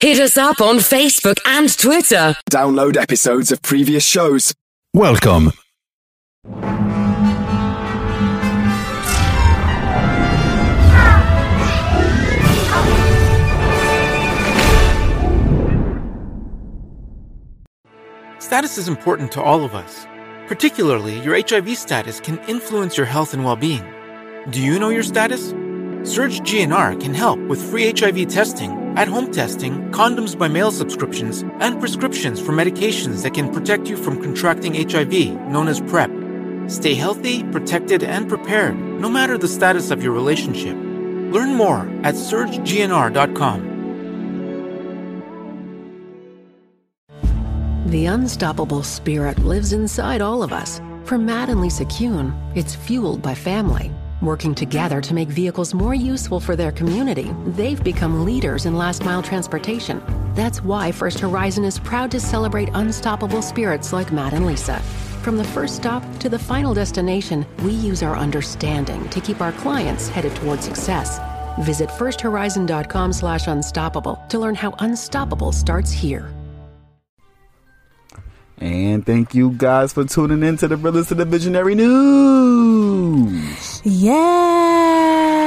Hit us up on Facebook and Twitter. Download episodes of previous shows. Welcome. Status is important to all of us. Particularly, your HIV status can influence your health and well being. Do you know your status? Surge GNR can help with free HIV testing, at home testing, condoms by mail subscriptions, and prescriptions for medications that can protect you from contracting HIV, known as PrEP. Stay healthy, protected, and prepared, no matter the status of your relationship. Learn more at surgegnr.com. The unstoppable spirit lives inside all of us. For Matt and Lisa Kuhn, it's fueled by family. Working together to make vehicles more useful for their community, they've become leaders in last mile transportation. That's why First Horizon is proud to celebrate unstoppable spirits like Matt and Lisa. From the first stop to the final destination, we use our understanding to keep our clients headed toward success. Visit firsthorizon.com slash unstoppable to learn how unstoppable starts here. And thank you guys for tuning in to the Realist of the Visionary News. Yeah.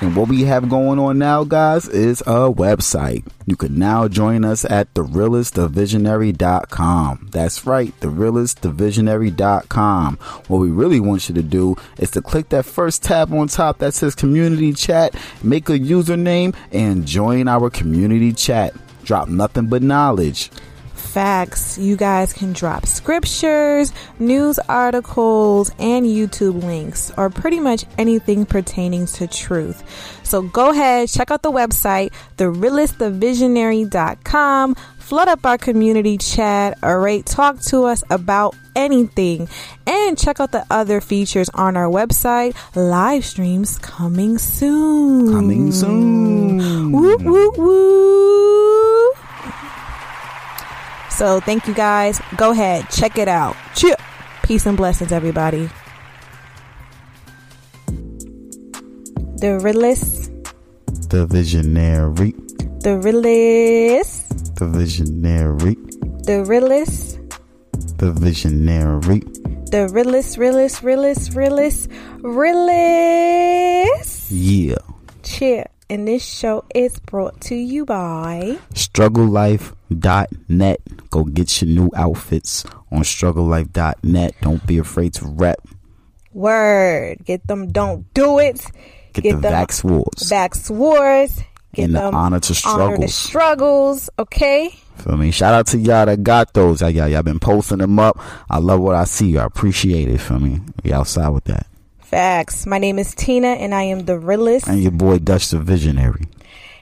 And what we have going on now, guys, is a website. You can now join us at therealistthevisionary.com. That's right, therealistthevisionary.com. What we really want you to do is to click that first tab on top that says community chat, make a username, and join our community chat. Drop nothing but knowledge. Facts. You guys can drop scriptures, news articles, and YouTube links, or pretty much anything pertaining to truth. So go ahead, check out the website, therealistthevisionary.com. Flood up our community chat, alright? Talk to us about anything. And check out the other features on our website. Live streams coming soon. Coming soon. Woo, woo, woo. So thank you guys. Go ahead, check it out. Cheer. Peace and blessings, everybody. The realist, The Visionary. the realist, The Visionary. the realist, The Visionary. the realist, realist, realist, realist, realist. Yeah. Cheer. And this show is brought to you by StruggleLife.net. Go get your new outfits on StruggleLife.net. Don't be afraid to rep. Word. Get them, don't do it. Get, the them Vax Wars. Vax Wars. Get In the them honor to honor the struggles. struggles. Okay. Feel me? Shout out to y'all that got those. Y'all, y'all been posting them up. I love what I see. I appreciate it. Feel me? We outside with that. Facts. My name is Tina and I am the realist. And your boy Dutch the Visionary.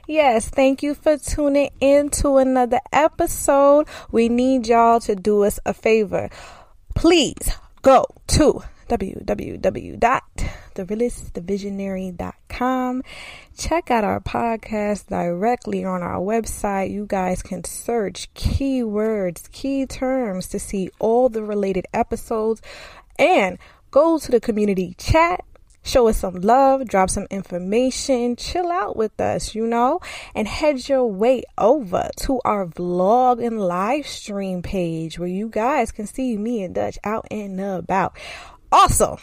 Yes, thank you for tuning in to another episode. We need y'all to do us a favor. Please go to www.therealistthevisionary.com. Check out our podcast directly on our website. You guys can search keywords, key terms to see all the related episodes and go to the community chat show us some love, drop some information, chill out with us, you know, and head your way over to our vlog and live stream page where you guys can see me and Dutch out and about. Also,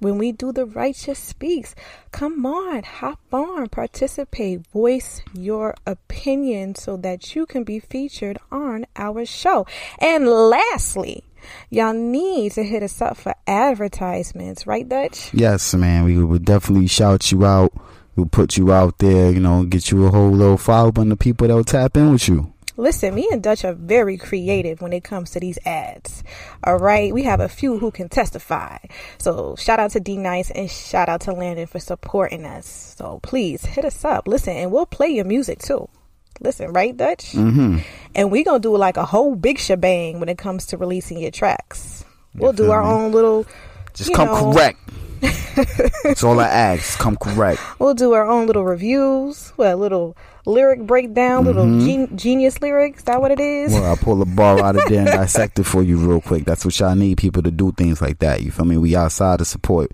when we do the righteous speaks, come on, hop on, participate, voice your opinion so that you can be featured on our show. And lastly, y'all need to hit us up for advertisements, right, Dutch? Yes, man. We would definitely shout you out. We'll put you out there, you know, get you a whole little follow on the people that will tap in with you. Listen, me and Dutch are very creative when it comes to these ads. All right. We have a few who can testify. So shout out to D Nice and shout out to Landon for supporting us. So please hit us up. Listen, and we'll play your music too. Listen, right, Dutch? Mm-hmm. And we gonna do like a whole big shebang when it comes to releasing your tracks. We'll do our me? own little Just come know, correct. That's all I ask. Come correct. We'll do our own little reviews, well, little lyric breakdown, little gen- genius lyrics. Is that what it is? Mm-hmm. Well, I'll pull a bar out of there and dissect it for you real quick. That's what y'all need people to do things like that. You feel me? We outside to support.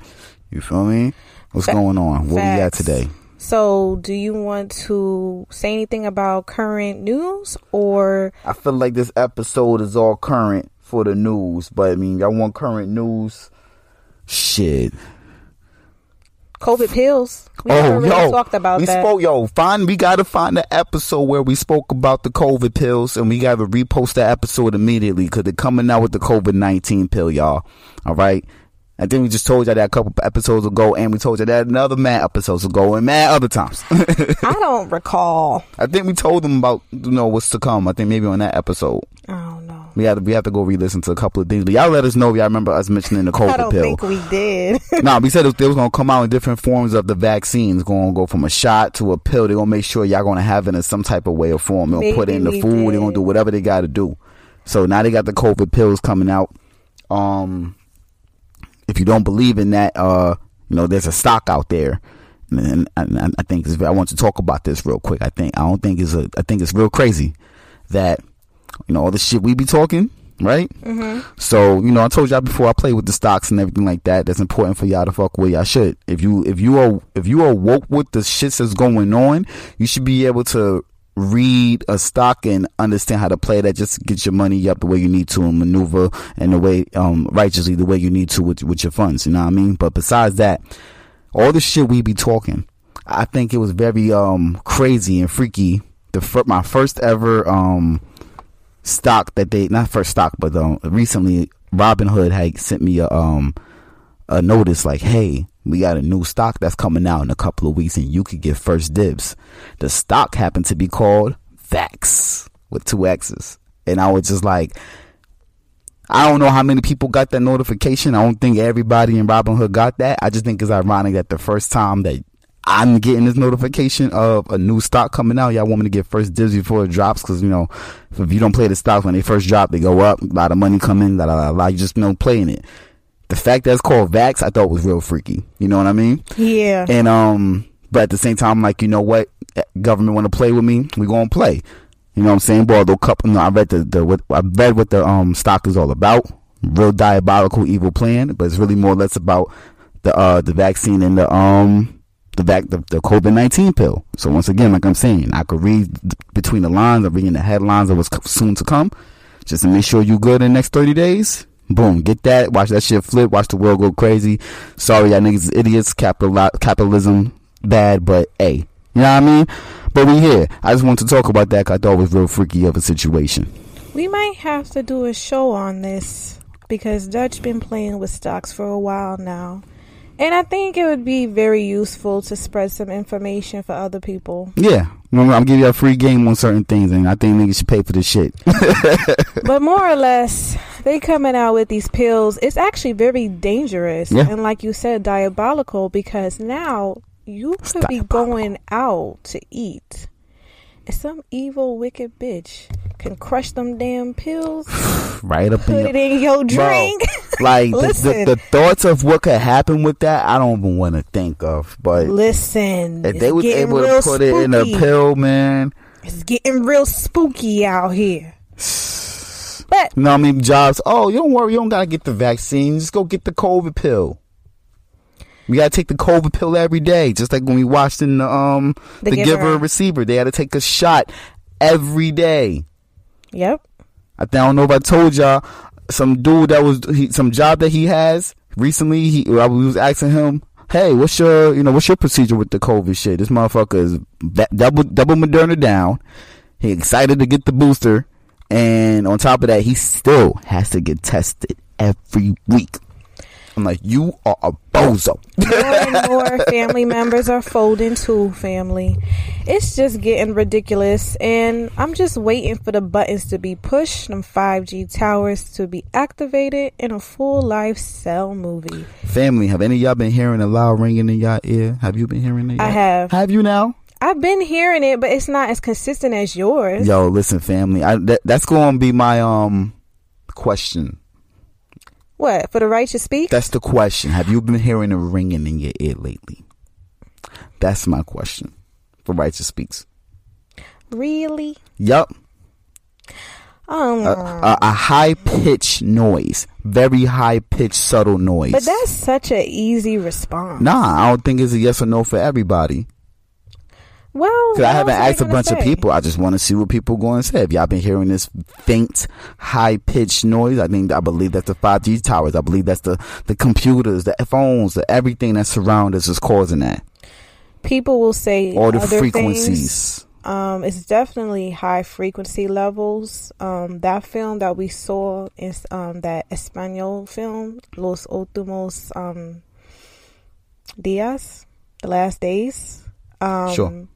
You feel me? What's Fa- going on? Where we at today? So, do you want to say anything about current news or I feel like this episode is all current for the news, but I mean, y'all want current news? Shit. COVID pills? We oh, really yo, talked about we that. spoke. Yo, find we gotta find the episode where we spoke about the COVID pills, and we gotta repost that episode immediately because they're coming out with the COVID nineteen pill, y'all. All right. I think we just told y'all that a couple episodes ago, and we told you that another mad episodes ago, and mad other times. I don't recall. I think we told them about you know what's to come. I think maybe on that episode. I don't know. We have to we have to go re-listen to a couple of things, but y'all let us know if y'all remember us mentioning the COVID I don't pill. think we did. nah, we said it was, they was gonna come out in different forms of the vaccines. Going to go from a shot to a pill. They're gonna make sure y'all gonna have it in some type of way or form. They'll put it in the food. They're gonna do whatever they got to do. So now they got the COVID pills coming out. Um, if you don't believe in that, uh, you know, there's a stock out there. And, and, and I think I want to talk about this real quick. I think I don't think it's a I think it's real crazy that you know all the shit we be talking, right? Mm-hmm. So you know, I told y'all before I play with the stocks and everything like that. That's important for y'all to fuck with. Y'all should. If you if you are if you are woke with the shits that's going on, you should be able to read a stock and understand how to play that. Just get your money up the way you need to and maneuver in the way um righteously the way you need to with with your funds. You know what I mean? But besides that, all the shit we be talking, I think it was very um crazy and freaky. The fir- my first ever um stock that they not first stock but um recently Robinhood had sent me a um a notice like hey we got a new stock that's coming out in a couple of weeks and you could get first dibs. The stock happened to be called Vax with two X's. And I was just like I don't know how many people got that notification. I don't think everybody in Robinhood got that. I just think it's ironic that the first time that I'm getting this notification of a new stock coming out, y'all want me to get first dibs before it drops because you know if you don't play the stocks when they first drop, they go up, a lot of money come in, la la la. la. You just you know playing it. The fact that it's called Vax, I thought was real freaky. You know what I mean? yeah. And um, but at the same time, like, you know what? Government want to play with me, we gonna play. You know what I'm saying? Although couple, no, I read the the what I read what the um stock is all about. Real diabolical, evil plan, but it's really more or less about the uh the vaccine and the um the vac the, the COVID nineteen pill. So once again, like I'm saying, I could read between the lines. I'm reading the headlines of what's soon to come, just to make sure you good in the next 30 days. Boom, get that. Watch that shit flip. Watch the world go crazy. Sorry, y'all niggas is idiots. Capital capitalism bad, but hey, you know what I mean. But we here. I just want to talk about that. 'cause I thought it was real freaky of a situation. We might have to do a show on this because Dutch been playing with stocks for a while now. And I think it would be very useful to spread some information for other people. Yeah, I'm I'm giving you a free game on certain things, and I think niggas should pay for this shit. but more or less, they coming out with these pills. It's actually very dangerous Yeah. and like you said, diabolical because now you It's could be diabolical. going out to eat. And some evil wicked bitch can crush them damn pills, right up in put your it in your Bro, drink. like the, the, the thoughts of what could happen with that, I don't even want to think of. But Listen, if they was able to put it in a pill, man, It's getting real spooky out here. But you know I mean? Jobs. Oh, you don't worry, you don't gotta get the vaccine. Just go get the COVID pill. We gotta take the COVID pill every day, just like when we watched in the um The the, Giver. receiver. They had to take a shot every day. yep, I, I don't know if I told y'all some dude that was he, some job that he has recently. He I was asking him, "Hey, what's your you know what's your procedure with the COVID shit?" This motherfucker is double double Moderna down. He excited to get the booster, and on top of that, he still has to get tested every week. I'm like, you are a bozo. more and more family members are folding too. Family, it's just getting ridiculous, and I'm just waiting for the buttons to be pushed, them 5G towers to be activated, in a full life cell movie. Family, have any of y'all been hearing a loud ringing in y'all ear? Have you been hearing it? I have. Have you now? I've been hearing it, but it's not as consistent as yours. Yo, listen, family. I, that, that's going to be my um question. What for the righteous speak? That's the question. Have you been hearing a ringing in your ear lately? That's my question for Righteous Speaks. really? Yup. Um, A, a, a high pitched noise. Very high pitched, subtle noise. but that's such an easy response. Nah, I don't think it's a yes or no for everybody. Well, Because I haven't else are they asked a bunch of people. I just want to see what people going to say. If y'all been hearing this faint, high pitched noise, I think I believe that's the 5G towers. I believe that's the the computers, the phones, the everything that surround us is causing that. People will say All the other frequencies. Things. Um, it's definitely high frequency levels. Um, that film that we saw is um, that Espanol film, Los Últimos um, Días, the last days. Um, Sure.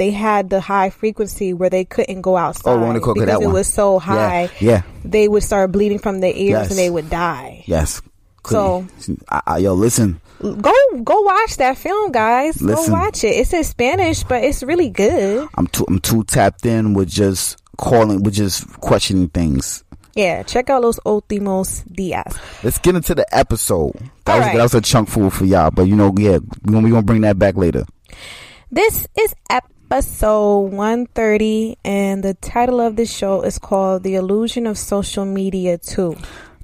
They had the high frequency where they couldn't go outside Oh, wanna cook because it one. was so high. Yeah. They would start bleeding from their ears Yes. and they would die. Yes. So- I, I, yo, listen. Go go watch that film, guys. Listen. Go watch it. It's in Spanish, but it's really good. I'm too I'm too tapped in with just calling, with just questioning things. Yeah, check out Los Últimos Días. Let's get into the episode. That was right. that was a chunk food for y'all, but you know, yeah, we gonna, we gonna bring that back later. This is episode 130, and the title of this show is called The Illusion of Social Media 2.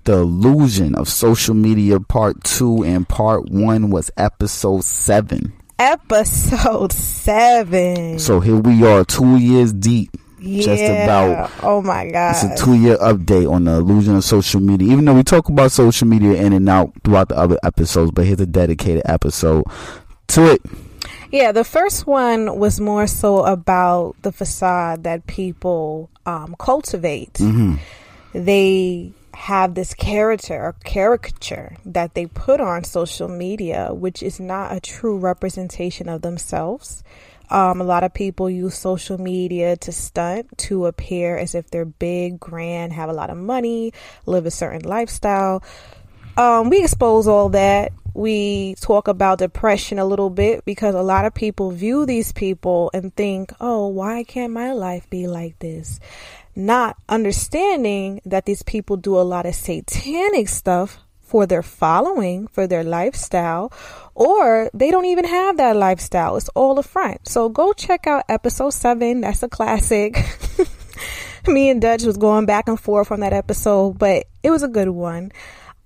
The illusion of social media part two and part one was episode seven. Episode 7. So here we are, two years deep. yeah. Just about. Oh my God. It's a two year update on the illusion of social media. Even though we talk about social media in and out throughout the other episodes, but here's a dedicated episode to it. Yeah, the first one was more so about the facade that people um, cultivate. Mm-hmm. They have this character or caricature that they put on social media, which is not a true representation of themselves. Um, a lot of people use social media to stunt, to appear as if they're big, grand, have a lot of money, live a certain lifestyle. Um, we expose all that. We talk about depression a little bit because a lot of people view these people and think, oh, why can't my life be like this? Not understanding that these people do a lot of satanic stuff for their following, for their lifestyle, or they don't even have that lifestyle. It's all a front. So go check out episode seven. That's a classic. Me and Dutch was going back and forth on that episode, but it was a good one.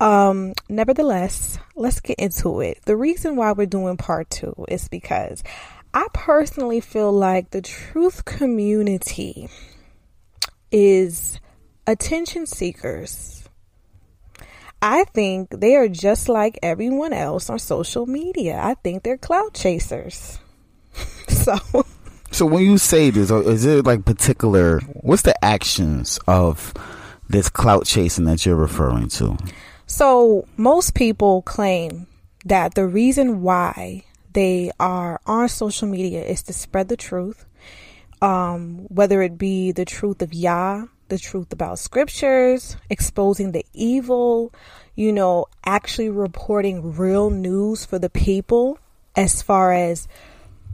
Um, nevertheless, let's get into it. The reason why we're doing part two is because I personally feel like the truth community is attention seekers. I think they are just like everyone else on social media. I think they're clout chasers. so, So when you say this, uh, is it like particular? What's the actions of this clout chasing that you're referring to? So most people claim that the reason why they are on social media is to spread the truth, um, whether it be the truth of Yah, the truth about scriptures, exposing the evil, you know, actually reporting real news for the people as far as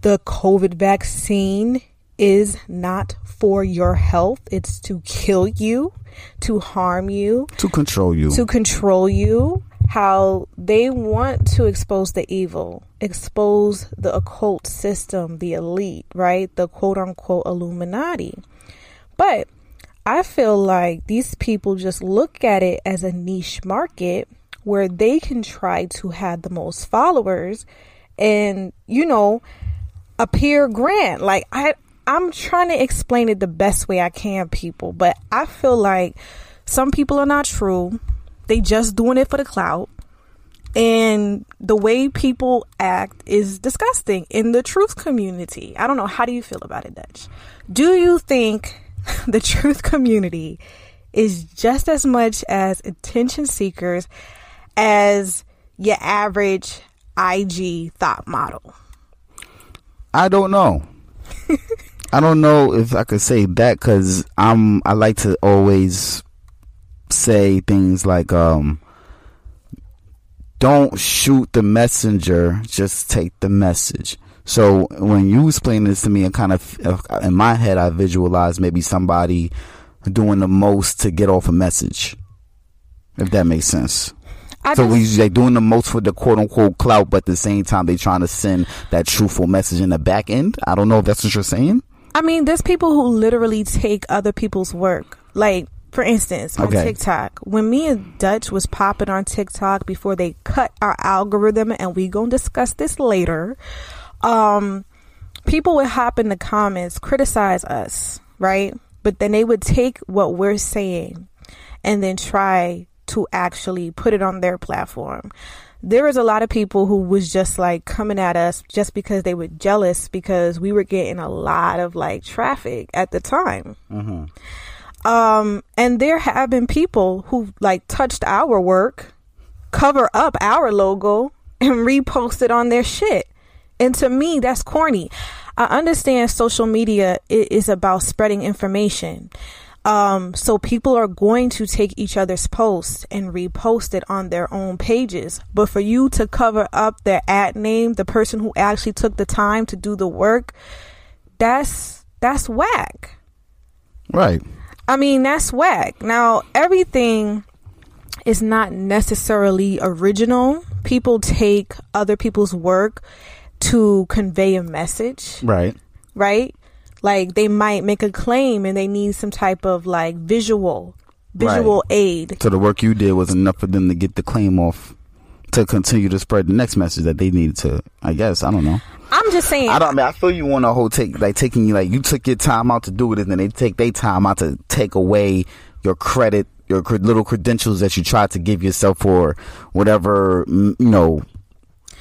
the COVID vaccine is not for your health. It's to kill you, to harm you, To control you. to control you. How they want to expose the evil, expose the occult system, the elite, right? The quote unquote Illuminati. But I feel like these people just look at it as a niche market where they can try to have the most followers and, you know, appear grand. Like I I'm trying to explain it the best way I can, people, but I feel like some people are not true. They just doing it for the clout. And the way people act is disgusting in the truth community. I don't know. How do you feel about it, Dutch? Do you think the truth community is just as much as attention seekers as your average IG thought model? I don't know. I don't know if I could say that because I'm. I like to always say things like, um, "Don't shoot the messenger, just take the message." So when you explain this to me, I kind of in my head I visualize maybe somebody doing the most to get off a message. If that makes sense. I So we they doing the most for the quote unquote clout, but at the same time they trying to send that truthful message in the back end. I don't know if that's what you're saying. I mean, there's people who literally take other people's work. Like, for instance, on Okay. TikTok, when me and Dutch was popping on TikTok before they cut our algorithm, and we gonna discuss this later. Um, people would hop in the comments, criticize us, right? But then they would take what we're saying and then try to actually put it on their platform. There was a lot of people who was just like coming at us just because they were jealous because we were getting a lot of like traffic at the time. Um, and there have been people who like touched our work, cover up our logo, and reposted on their shit. And to me, that's corny. I understand social media is about spreading information. Um, so people are going to take each other's posts and repost it on their own pages. But for you to cover up their ad name, the person who actually took the time to do the work, that's that's whack. Right. I mean, that's whack. Now, everything is not necessarily original. People take other people's work to convey a message, Right. right? Like they might make a claim and they need some type of like visual visual aid. So the work you did was enough for them to get the claim off to continue to spread the next message that they needed to. I guess I don't know. I'm just saying I don't. I mean, I feel you want a whole take like taking you like you took your time out to do it, and then they take their time out to take away your credit, your little credentials that you tried to give yourself for whatever you know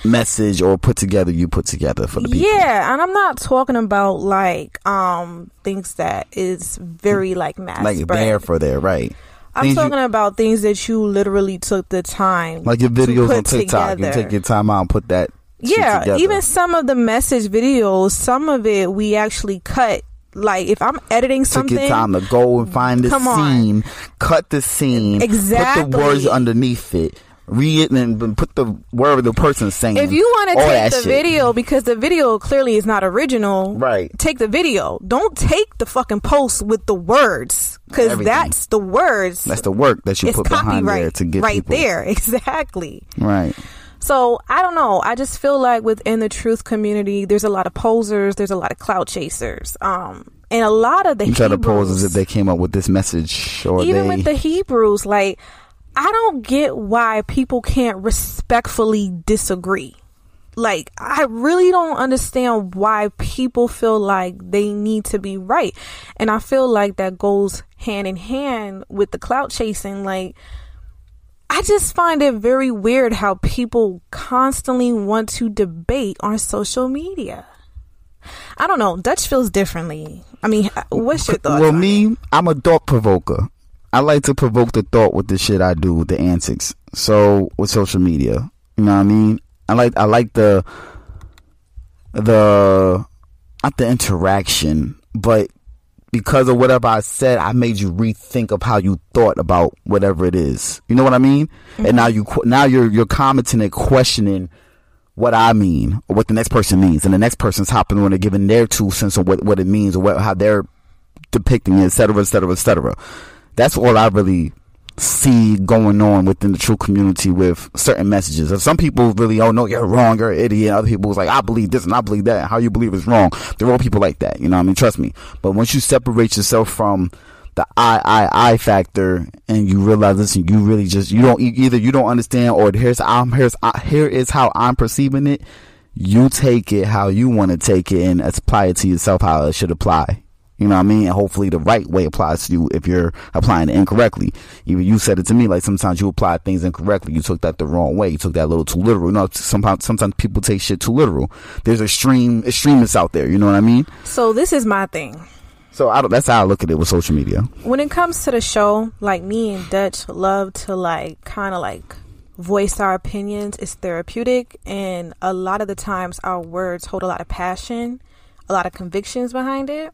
message or put together you put together for the people. Yeah, and I'm not talking about like um things that is very like mass like spread. there for there, right? I'm Things you- talking about things that you literally took the time like your videos on TikTok. You together. take your time out and put that. yeah even some of the message videos some of it we actually cut like if i'm editing something your time to go and find the Come on. scene, cut the scene, exactly. put the words underneath it, read it, and put the word the person's saying. if you want to take the shit. video because the video clearly is not original Right. take the video don't take the fucking post with the words because that's the words that's the work that you put behind there to get right people. there exactly Right. So I don't know. I just feel like within the truth community, there's a lot of posers, there's a lot of clout chasers, um, and a lot of the You try to pose as if they came up with this message, or even they. with the Hebrews, like I don't get why people can't respectfully disagree. Like I really don't understand why people feel like they need to be right. And I feel like that goes hand in hand with the clout chasing like I just find it very weird how people constantly want to debate on social media. I don't know. Dutch feels differently. I mean, what's your thoughts? well, me, I'm a thought provoker. I like to provoke the thought with the shit I do, with the antics. So with social media, you know what I mean? I like I like the the not the interaction, but because of whatever I said, I made you rethink of how you thought about whatever it is. You know what I mean? And mm-hmm. now you now you're you're commenting and questioning what I mean or what the next person means, and the next person's hopping on and giving their two cents on what what it means or what, how they're depicting it, et cetera, et cetera, et cetera. That's all I really see going on within the true community with certain messages. Some people really, oh no, you're wrong, you're an idiot. Other people was like, I believe this and I believe that. How you believe is wrong. There are people like that, you know what I mean? Trust me. But once you separate yourself from the I, I, I factor and you realize, listen, you really just, you don't, either you don't understand or here's, I'm, here's, uh, here is how I'm perceiving it. You take it how you want to take it and apply it to yourself how it should apply. You know what I mean? And hopefully the right way applies to you if you're applying it incorrectly. Even you said it to me, like sometimes you apply things incorrectly. You took that the wrong way. You took that a little too literal. You know, sometimes, sometimes people take shit too literal. There's extreme, extremists out there. You know what I mean? So this is my thing. So I don't, that's how I look at it with social media. when it comes to the show, like me and Dutch love to like kind of like voice our opinions. It's therapeutic, and a lot of the times our words hold a lot of passion, a lot of convictions behind it.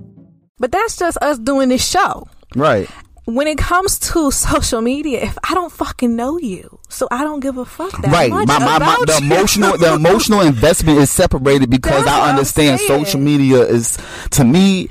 But that's just us doing this show. Right. when it comes to social media, if I don't fucking know you, so I don't give a fuck that right. much My, my, my, the you. emotional the emotional investment is separated because That's I understand social media is to me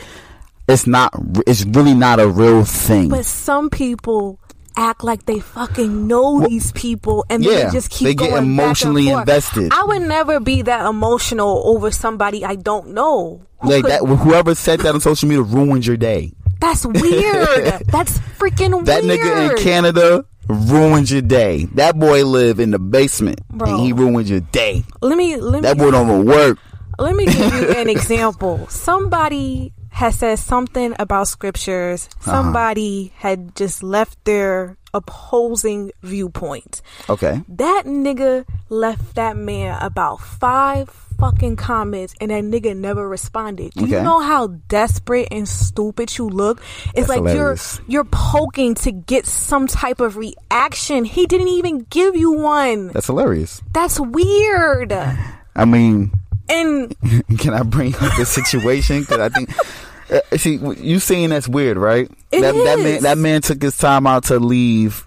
it's not it's really not a real thing. But some people act like they fucking know these people and yeah, they just keep they get going emotionally back and forth. invested. I would never be that emotional over somebody I don't know. Who like could- that whoever said that on social media ruined your day. That's weird. That's freaking That weird. That nigga in Canada ruined your day. That boy live in the basement Bro. and he ruined your day. Let me let That me boy don't work. let me give you an example. Somebody has said something about scriptures. Uh-huh. Somebody had just left their opposing viewpoint. Okay. That nigga left that man about five fucking comments and that nigga never responded. Do you know how desperate and stupid you look? It's That's like hilarious. you're you're poking to get some type of reaction. He didn't even give you one. That's hilarious. That's weird. I mean, And can I bring up the situation? Because I think, see, you saying that's weird, right? It that, that man, that man took his time out to leave.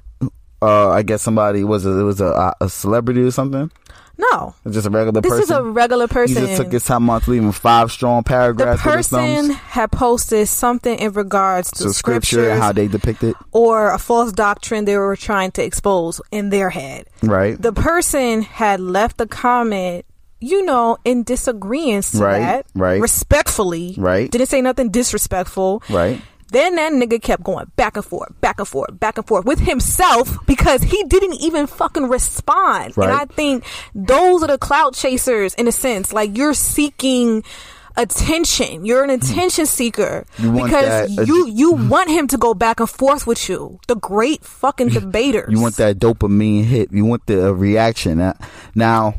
Uh, I guess somebody was a, it was a, a celebrity or something. no. Just a regular This person. is a regular He person. just took his time out to leave him five strong paragraphs his person had posted something in regards to So scripture and how they depict it, or a false doctrine they were trying to expose in their head. right? The person had left a comment, you know, in disagreement to Right, that, right. respectfully, Right. Didn't say nothing disrespectful, right. Then that nigga kept going back and forth, back and forth, back and forth with himself because he didn't even fucking respond. Right. And I think those are the clout chasers in a sense. Like you're seeking attention. You're an attention seeker. You because that- you you want him to go back and forth with you. The great fucking debaters. You want that dopamine hit. You want the uh, reaction. Now,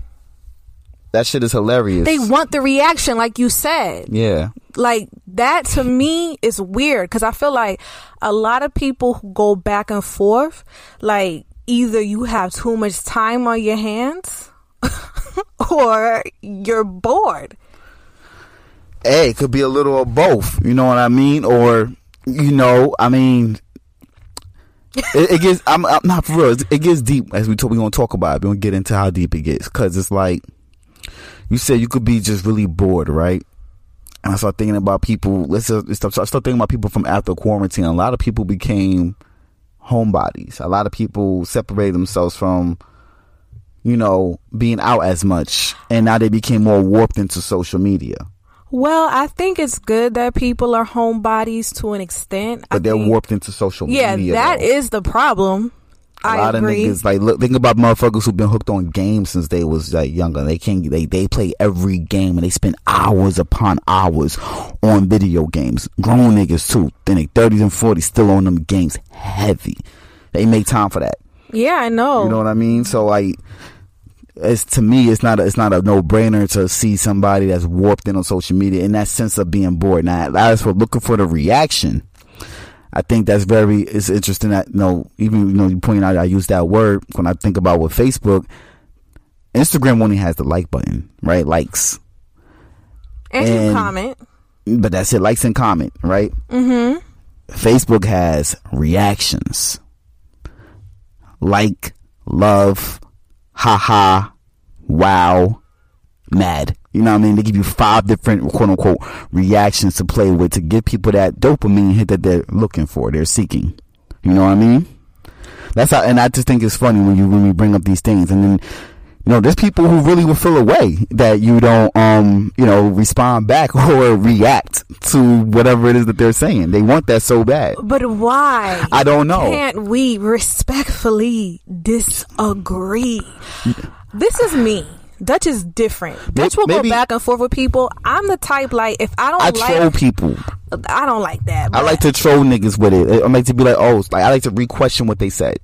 that shit is hilarious. They want the reaction, like you said. yeah. like that to me is weird because I feel like a lot of people who go back and forth, like either you have too much time on your hands or you're bored. Hey, it could be a little of both. You know what I mean? Or, you know, I mean, it, it gets. I'm, I'm not for real. It, it gets deep as we talk. We're gonna talk about. it. We're gonna get into how deep it gets because it's like you said you could be just really bored, right? And I start thinking about people. Let's just, start, start thinking about people from after quarantine. A lot of people became homebodies. A lot of people separated themselves from, you know, being out as much, and now they became more warped into social media. Well, I think it's good that people are homebodies to an extent. I but they're think- warped into social Yeah, media. that though. is the problem. A I lot agree. of niggas like look think about motherfuckers who've been hooked on games since they was like younger. They can't they they play every game and they spend hours upon hours on video games. Grown niggas too. Then they thirties and forties still on them games heavy. They make time for that. yeah, I know. You know what I mean? So like it's to me it's not a, it's not a no brainer to see somebody that's warped in on social media in that sense of being bored. Now as for looking for the reaction, I think that's very it's interesting that you know even you know you point out I use that word when I think about with Facebook, Instagram only has the like button, right? Likes. and, you and- comment. But that's it, likes and comment, right? Mm-hmm. Facebook has reactions. Like, love, haha, wow, mad. You know what I mean? They give you five different quote unquote reactions to play with to give people that dopamine hit that they're looking for, they're seeking. You know what I mean? That's how, and I just think it's funny when you when we bring up these things, and then you know, there's people who really will feel a way that you don't, um, you know, respond back or react to whatever it is that they're saying. They want that so bad. But why? I don't know. Can't we respectfully disagree? This is me. Dutch is different. Dutch will maybe- go back and forth with people. I'm the type like if I don't I like, troll people. I don't like that. I like to troll niggas with it. I like to be like, oh, like I like to re-question what they said.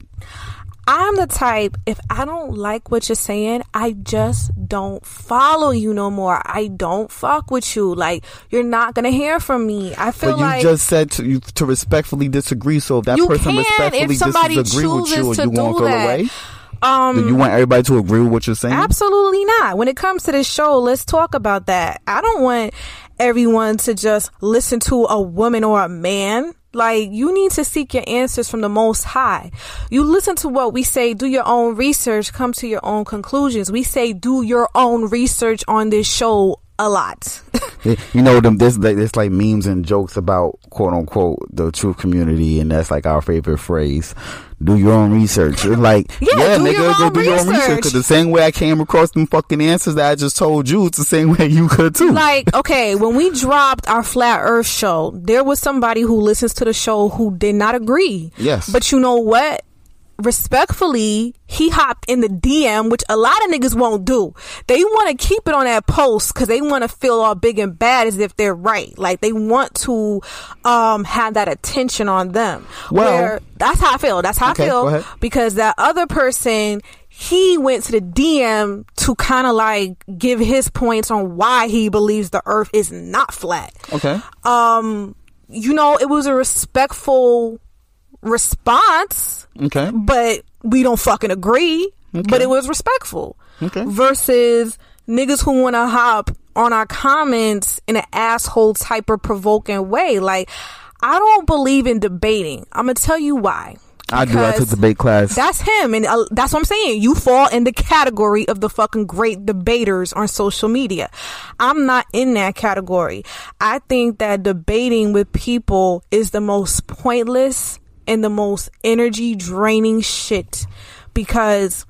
I'm the type if I don't like what you're saying, I just don't follow you no more. I don't fuck with you. Like you're not gonna hear from me. I feel But you like just said to you to respectfully disagree. So if that person respectfully somebody with you, you won't that. away. Um Do you want everybody to agree with what you're saying? Absolutely not. When it comes to this show, let's talk about that. I don't want everyone to just listen to a woman or a man Like, you need to seek your answers from the Most High. You listen to what we say, do your own research, come to your own conclusions. We say, do your own research on this show a lot. you know them this there's like memes and jokes about quote unquote the truth community and that's like our favorite phrase do your own research like Yeah, yeah, do nigga go do your own research research. because the same way i came across them fucking answers that i just told you it's the same way you could too like, okay, when we dropped our Flat Earth show, there was somebody who listens to the show who did not agree. Yes. But you know what? Respectfully, he hopped in the DM, which a lot of niggas won't do. They want to keep it on that post because they want to feel all big and bad as if they're right. Like they want to um, have that attention on them. Well- Where that's how I feel. That's how Okay, I feel. Because that other person, he went to the DM to kind of like give his points on why he believes the earth is not flat. okay Um, you know, it was a respectful response, okay but we don't fucking agree. But it was respectful. Okay. Versus niggas who want to hop on our comments in an asshole type of provoking way. Like, I don't believe in debating. I'm gonna tell you why. i do i took debate class That's him, and uh, that's what I'm saying. You fall in the category of the fucking great debaters on social media. I'm not in that category. I think that debating with people is the most pointless and the most energy draining shit because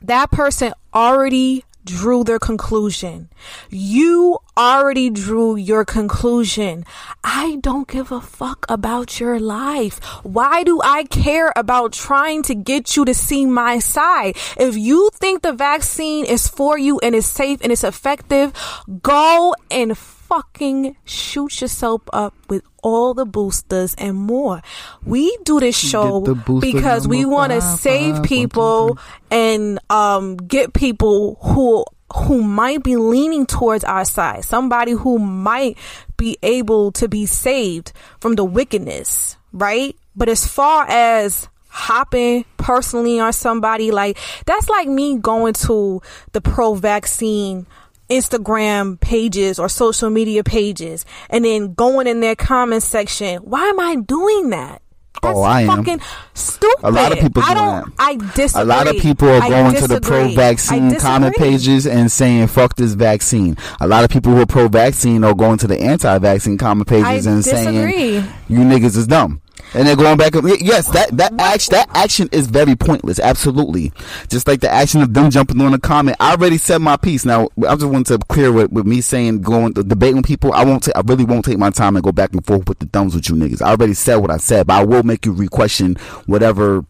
that person already drew their conclusion. You already drew your conclusion. I don't give a fuck about your life. Why do I care about trying to get you to see my side? If you think the vaccine is for you and is safe and it's effective, go and fucking shoot yourself up with all the boosters and more. We do this show because we want to five, save five, one, two, people and um get people who who might be leaning towards our side. Somebody who might be able to be saved from the wickedness right? But as far as hopping personally on somebody like that's like me going to the pro vaccine Instagram pages or social media pages and then going in their comment section. Why am I doing that? Oh, That's Oh, I am. fucking stupid. A lot of people I don't. I disagree. A lot of people are going to the pro-vaccine comment pages and saying "fuck this vaccine." A lot of people who are pro-vaccine are going to the anti-vaccine comment pages I and disagree. saying "you niggas is dumb." And they're going back. and- Yes, that that action that action is very pointless. Absolutely, just like the action of them jumping on a comment. I already said my piece. Now I just want to clear with, with me saying going debating with people. I won't. ta- I really won't take my time and go back and forth with the thumbs with you niggas. I already said what I said, but I will make you re-question whatever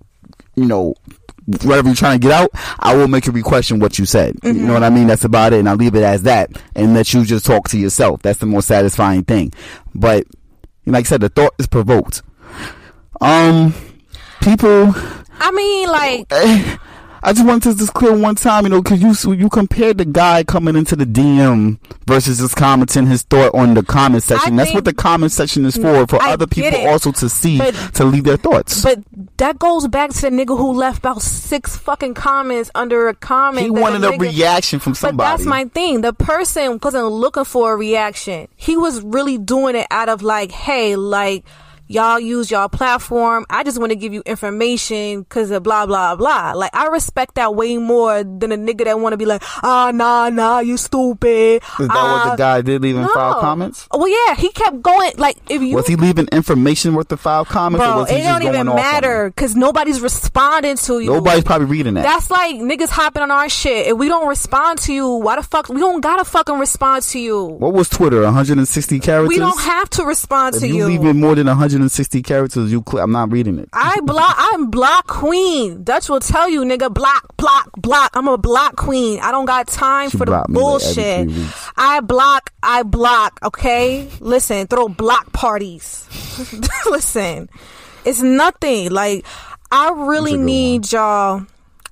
you know, whatever you're trying to get out, I will make you re-question what you said. You know what I mean? That's about it, and I'll leave it as that, and let you just talk to yourself. That's the most satisfying thing. But like I said, the thought is provoked. Um, people. I mean, like, I just wanted to just clear one time, you know, because you you compared the guy coming into the DM versus just commenting his thought on the comment section. That's what the comment section is for, for I other people it. also to see But- to leave their thoughts. but that goes back to the nigga who left about six fucking comments under a comment. he wanted a nigga- reaction from But somebody. that's my thing. The person wasn't looking for a reaction. He was really doing it out of like, hey, like y'all use y'all platform. I just want to give you information because of blah blah blah. Like I respect that way more than a nigga that want to be like, ah nah nah you stupid. Is that what Ah, the guy did leaving five no. comments? Well, yeah, he kept going. Like if you Was he leaving information worth the five comments, or Bro, was it don't even matter because nobody's responding to you. Nobody's probably reading that. That's like niggas hopping on our shit. If we don't respond to you, why the fuck? We don't gotta fucking respond to you. what was Twitter? 160 characters. We don't have to respond If to you, you. leave it more than 160 characters, you. Cl- I'm not reading it. I block. I'm block queen. Dutch will tell you, nigga. Block, block, block. I'm a block queen. I don't got time She for the me, like, bullshit. I block. I block. Okay, listen. Throw block parties. listen, it's nothing. Like I really need y'all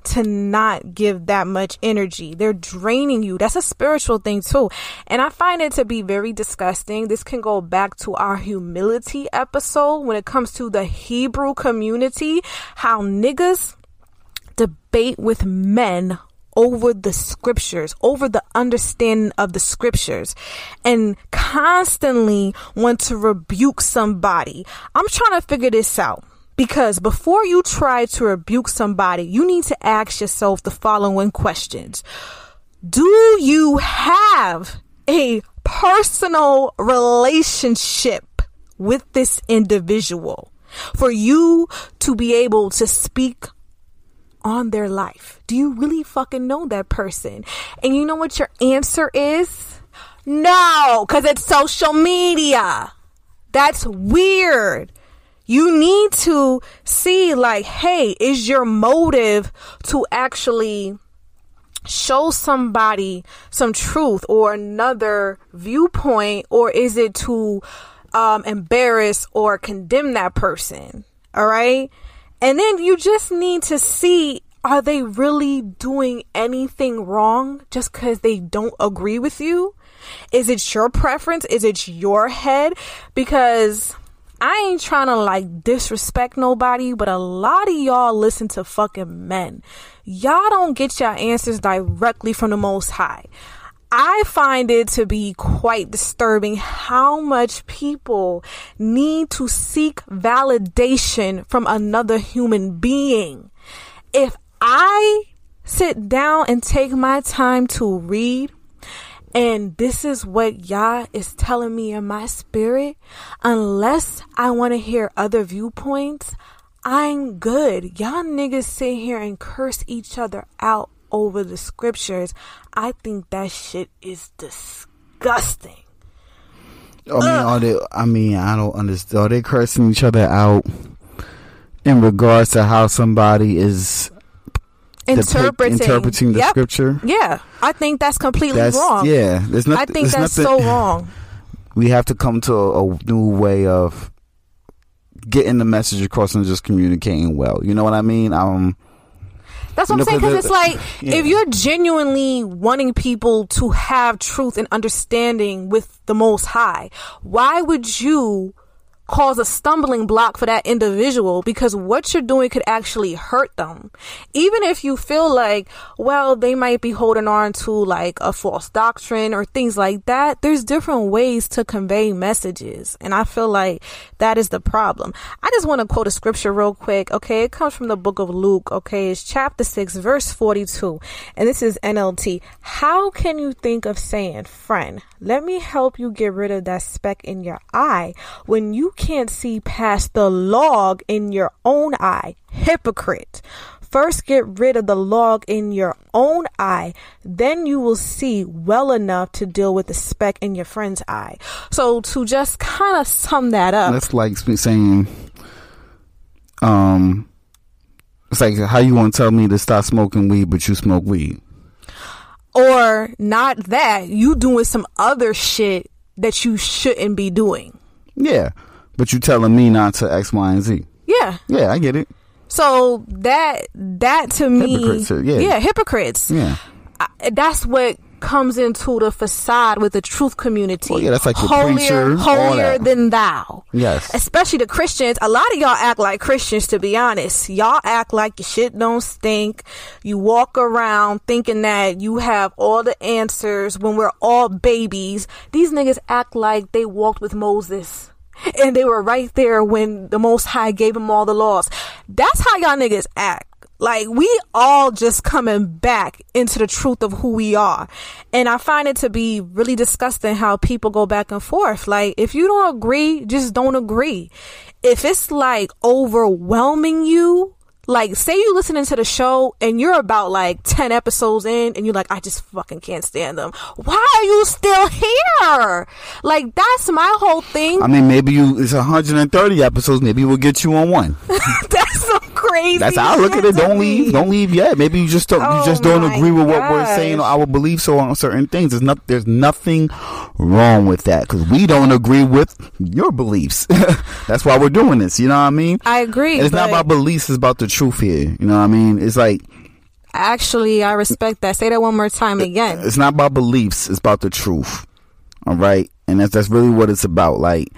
to not give that much energy. They're draining you. That's a spiritual thing too. And I find it to be very disgusting. This can go back to our humility episode when it comes to the Hebrew community, how niggas debate with men over the scriptures, over the understanding of the scriptures, and constantly want to rebuke somebody. I'm trying to figure this out. Because before you try to rebuke somebody, you need to ask yourself the following questions. Do you have a personal relationship with this individual for you to be able to speak on their life? Do you really fucking know that person? And you know what your answer is? No, because it's social media. That's weird. You need to see, like, hey, is your motive to actually show somebody some truth or another viewpoint, or is it to um, embarrass or condemn that person? All right. And then you just need to see are they really doing anything wrong just because they don't agree with you? Is it your preference? Is it your head? Because I ain't trying to like disrespect nobody, but a lot of y'all listen to fucking men. Y'all don't get your answers directly from the Most High. I find it to be quite disturbing how much people need to seek validation from another human being. If I sit down and take my time to read, and this is what Yah is telling me in my spirit. Unless I want to hear other viewpoints, I'm good. Y'all niggas sit here and curse each other out over the scriptures. I think that shit is disgusting. I mean, are they? I mean, I don't understand. Are they cursing each other out in regards to how somebody is interpreting interpreting the Yep. scripture? Yeah, I think that's completely That's wrong. yeah. There's nothing. I think that's nothing, so wrong. We have to come to a, a new way of getting the message across and just communicating well. You know what I mean? Um, That's what I'm saying. Because it's like yeah. if you're genuinely wanting people to have truth and understanding with the Most High, why would you cause a stumbling block for that individual? Because what you're doing could actually hurt them. Even if you feel like, well, they might be holding on to like a false doctrine or things like that. There's different ways to convey messages, and I feel like that is the problem. I just want to quote a scripture real quick. Okay, it comes from the book of Luke. Okay, it's chapter 6, verse 42. And this is NLT. How can you think of saying, friend, let me help you get rid of that speck in your eye when you can't see past the log in your own eye? Hypocrite. First, get rid of the log in your own eye. Then you will see well enough to deal with the speck in your friend's eye. So, to just kind of sum that up, that's like me saying, um, it's like how you want to tell me to stop smoking weed, but you smoke weed. or not that, you doing some other shit that you shouldn't be doing. Yeah, but you telling me not to X, Y, and Z. Yeah. Yeah, I get it. So that that to me, Hypocrites, uh, yeah. hypocrites. Yeah. I- that's what comes into the facade with the truth community. Well, yeah, that's like holier, preacher, holier than thou. Yes. Especially the Christians. A lot of y'all act like Christians, to be honest. Y'all act like your shit don't stink. You walk around thinking that you have all the answers when we're all babies. These niggas act like they walked with Moses. And they were right there when the Most High gave them all the laws. That's how y'all niggas act. Like we all just coming back into the truth of who we are. And I find it to be really disgusting how people go back and forth. Like if you don't agree, just don't agree. If it's like overwhelming you, like say you listening to the show and you're about like 10 episodes in and you're like, I just fucking can't stand them. Why are you still here? Like that's my whole thing. I mean, maybe you it's 130 episodes. Maybe we'll get you on one. that's so crazy. That's how I look at it. Don't me. leave. Don't leave yet. Maybe you just don't. Oh you just don't agree with what we're saying or our beliefs on certain things. There's not. There's nothing wrong with that because we don't agree with your beliefs. That's why we're doing this. You know what I mean? I agree. And it's not about beliefs. It's about the truth here. You know what I mean? It's like Actually, I respect that. Say that one more time again. it's not about beliefs. It's about the truth. All right, and that's that's really what it's about. Like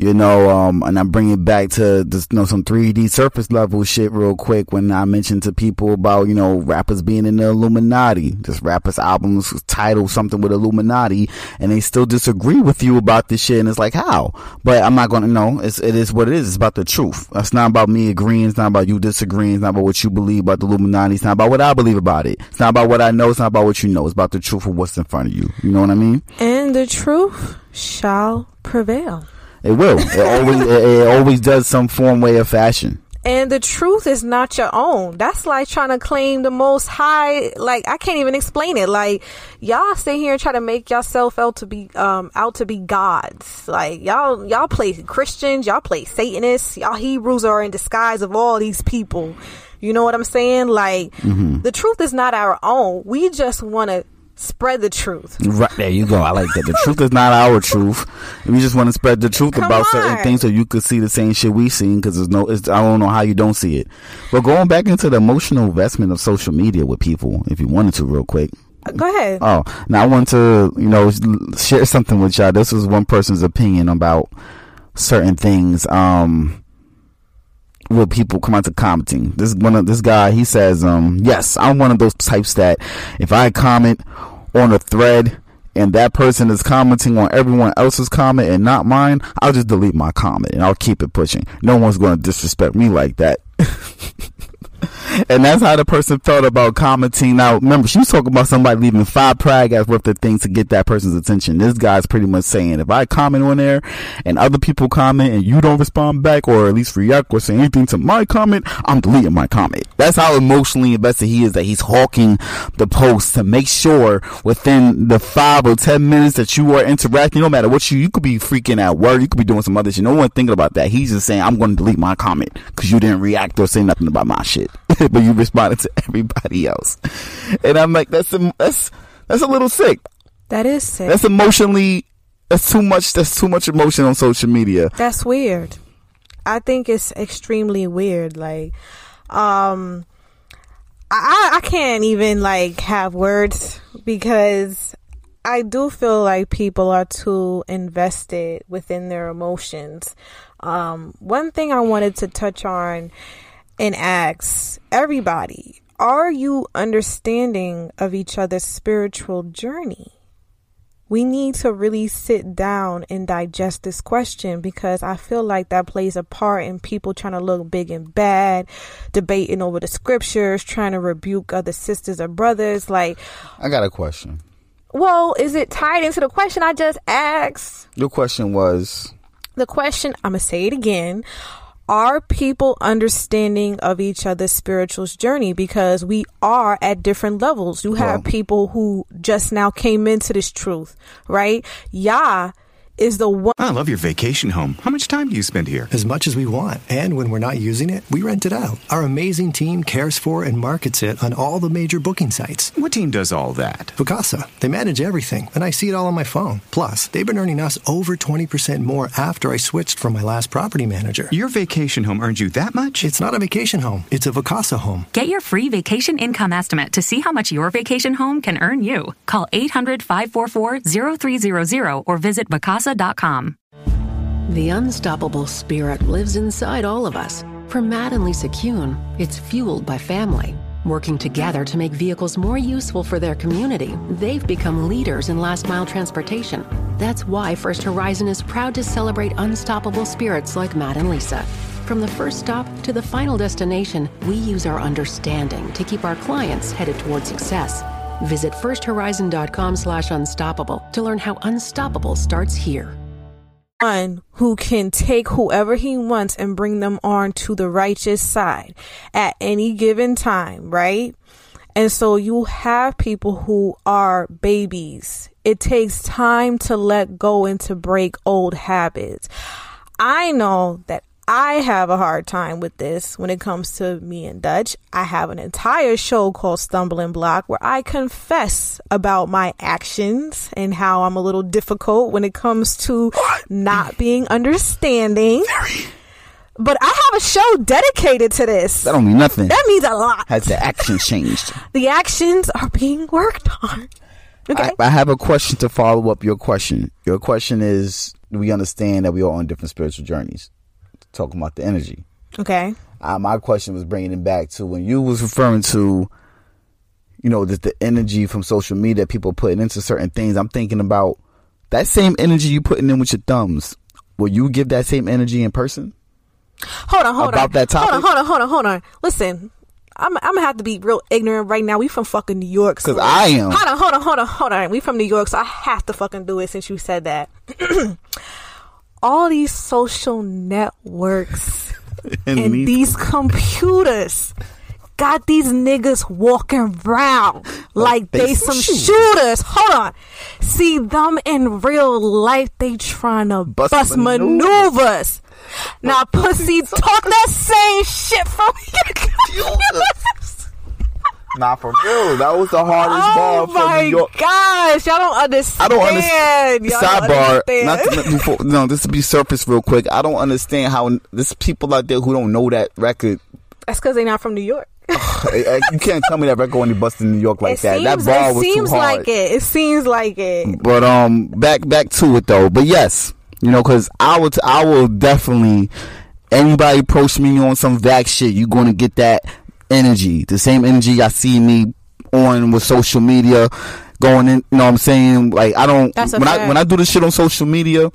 You know, um, and I bring it back to this, you know, some 3D surface level shit real quick when I mentioned to people about, you know, rappers being in the Illuminati. Just rappers albums titled something with Illuminati and they still disagree with you about this shit. And it's like, how? But I'm not going to know. It's, it is what it is. It's about the truth. It's not about me agreeing. It's not about you disagreeing. It's not about what you believe about the Illuminati. It's not about what I believe about it. It's not about what I know. It's not about what you know. It's about the truth of what's in front of you. You know what I mean? And the truth shall prevail. It will. It always it, always does some form, way, or fashion. And the truth is not your own. That's like trying to claim the most high. Like I can't even explain it. Like y'all sit here and try to make yourself out to be um out to be gods. Like y'all y'all play Christians, y'all play Satanists, y'all Hebrews are in disguise of all these people. You know what I'm saying? Like the truth is not our own. We just want to spread the truth. Right there, you go. I like that. The truth is not our truth. We just want to spread the truth Come about certain things so you could see the same shit we seen. Because there's no, it's, I don't know how you don't see it. But going back into the emotional investment of social media with people, if you wanted to, real quick. Go ahead. Oh, now I want to, you know, share something with y'all. This was one person's opinion about certain things. Um, when people come out to commenting, this one of this guy, he says, um, yes, I'm one of those types that if I comment on a thread and that person is commenting on everyone else's comment and not mine, I'll just delete my comment and I'll keep it pushing. No one's going to disrespect me like that. And that's how the person felt about commenting. Now, remember, she was talking about somebody leaving five prag ass worth of things to get that person's attention. This guy's pretty much saying, if I comment on there and other people comment and you don't respond back or at least react or say anything to my comment, I'm deleting my comment. That's how emotionally invested he is that he's hawking the post to make sure within the five or ten minutes that you are interacting, no matter what you, you could be freaking at work, you could be doing some other shit. No one thinking about that. He's just saying, I'm going to delete my comment because you didn't react or say nothing about my shit. but you responded to everybody else. And I'm like, that's, em- that's, that's a little sick. That is sick. That's emotionally, that's too much, that's too much emotion on social media. That's weird. I think it's extremely weird. Like, um, I I can't even like have words because I do feel like people are too invested within their emotions. Um, one thing I wanted to touch on and ask everybody: Are you understanding of each other's spiritual journey? we need to really sit down and digest this question because I feel like that plays a part in people trying to look big and bad, debating over the scriptures, trying to rebuke other sisters or brothers. Like, I got a question. well, is it tied into the question I just asked? Your question was, The question, I'm going to say it again. Are people understanding of each other's spiritual journey? Because we are at different levels. You have Well- people who just now came into this truth, right? Yah is the one. I love your vacation home. How much time do you spend here? As much as we want. And when we're not using it, we rent it out. Our amazing team cares for and markets it on all the major booking sites. What team does all that? Vacasa. They manage everything, and I see it all on my phone. Plus, they've been earning us over 20% more after I switched from my last property manager. Your vacation home earned you that much? It's not a vacation home, it's a Vacasa home. Get your free vacation income estimate to see how much your vacation home can earn you. Call 800 544 0300 or visit vacasa.com. The unstoppable spirit lives inside all of us. For Matt and Lisa Kuhn, it's fueled by family. Working together to make vehicles more useful for their community, they've become leaders in last mile transportation. That's why First Horizon is proud to celebrate unstoppable spirits like Matt and Lisa. From the first stop to the final destination, we use our understanding to keep our clients headed toward success. Visit firsthorizon.com slash unstoppable to learn how unstoppable starts here. one who can take whoever he wants and bring them on to the righteous side at any given time, right? And so you have people who are babies. It takes time to let go and to break old habits. I know that I have a hard time with this when it comes to me and Dutch. I have an entire show called Stumbling Block where I confess about my actions and how I'm a little difficult when it comes to not being understanding. But I have a show dedicated to this. that don't mean nothing. That means a lot. Has the action changed? The actions are being worked on. Okay. I, I have a question to follow up your question. Your question is we understand that we are on different spiritual journeys. Talking about the energy. Okay. Uh, my question was bringing it back to when you was referring to, you know, just the energy from social media people putting into certain things. I'm thinking about that same energy you putting in with your thumbs. Will you give that same energy in person? Hold on, hold About on. About that topic? Hold on, hold on, hold on, hold on. Listen, I'm, I'm gonna have to be real ignorant right now. We from fucking New York. so- 'Cause I am. Hold on, hold on, hold on, hold on. We from New York, so I have to fucking do it since you said that. All these social networks And and these- computers got these niggas walking around like they they some shooters. shooters. Hold on. See them in real life, they trying to Bust bust, maneuvers. maneuvers. Now, pussy, talk that same shit from Nah, for real. That was the hardest Oh ball from New York. gosh, y'all don't understand. I don't understand. Don't Sidebar. understand. Not before, no, this to be surface real quick. I don't understand how there's people out there who don't know that record. That's because they're not from New York. Eh, eh, you can't tell me that record only busted in New York like it that. seems, that ball was too hard. It seems like it. It seems like it. But um, back back to it though. But yes, you know, because I would I will definitely anybody approach me on some vax shit, You're going to get that energy, the same energy I see me on with social media, going in. You know what I'm saying? Like I don't when I when I do this shit on social media.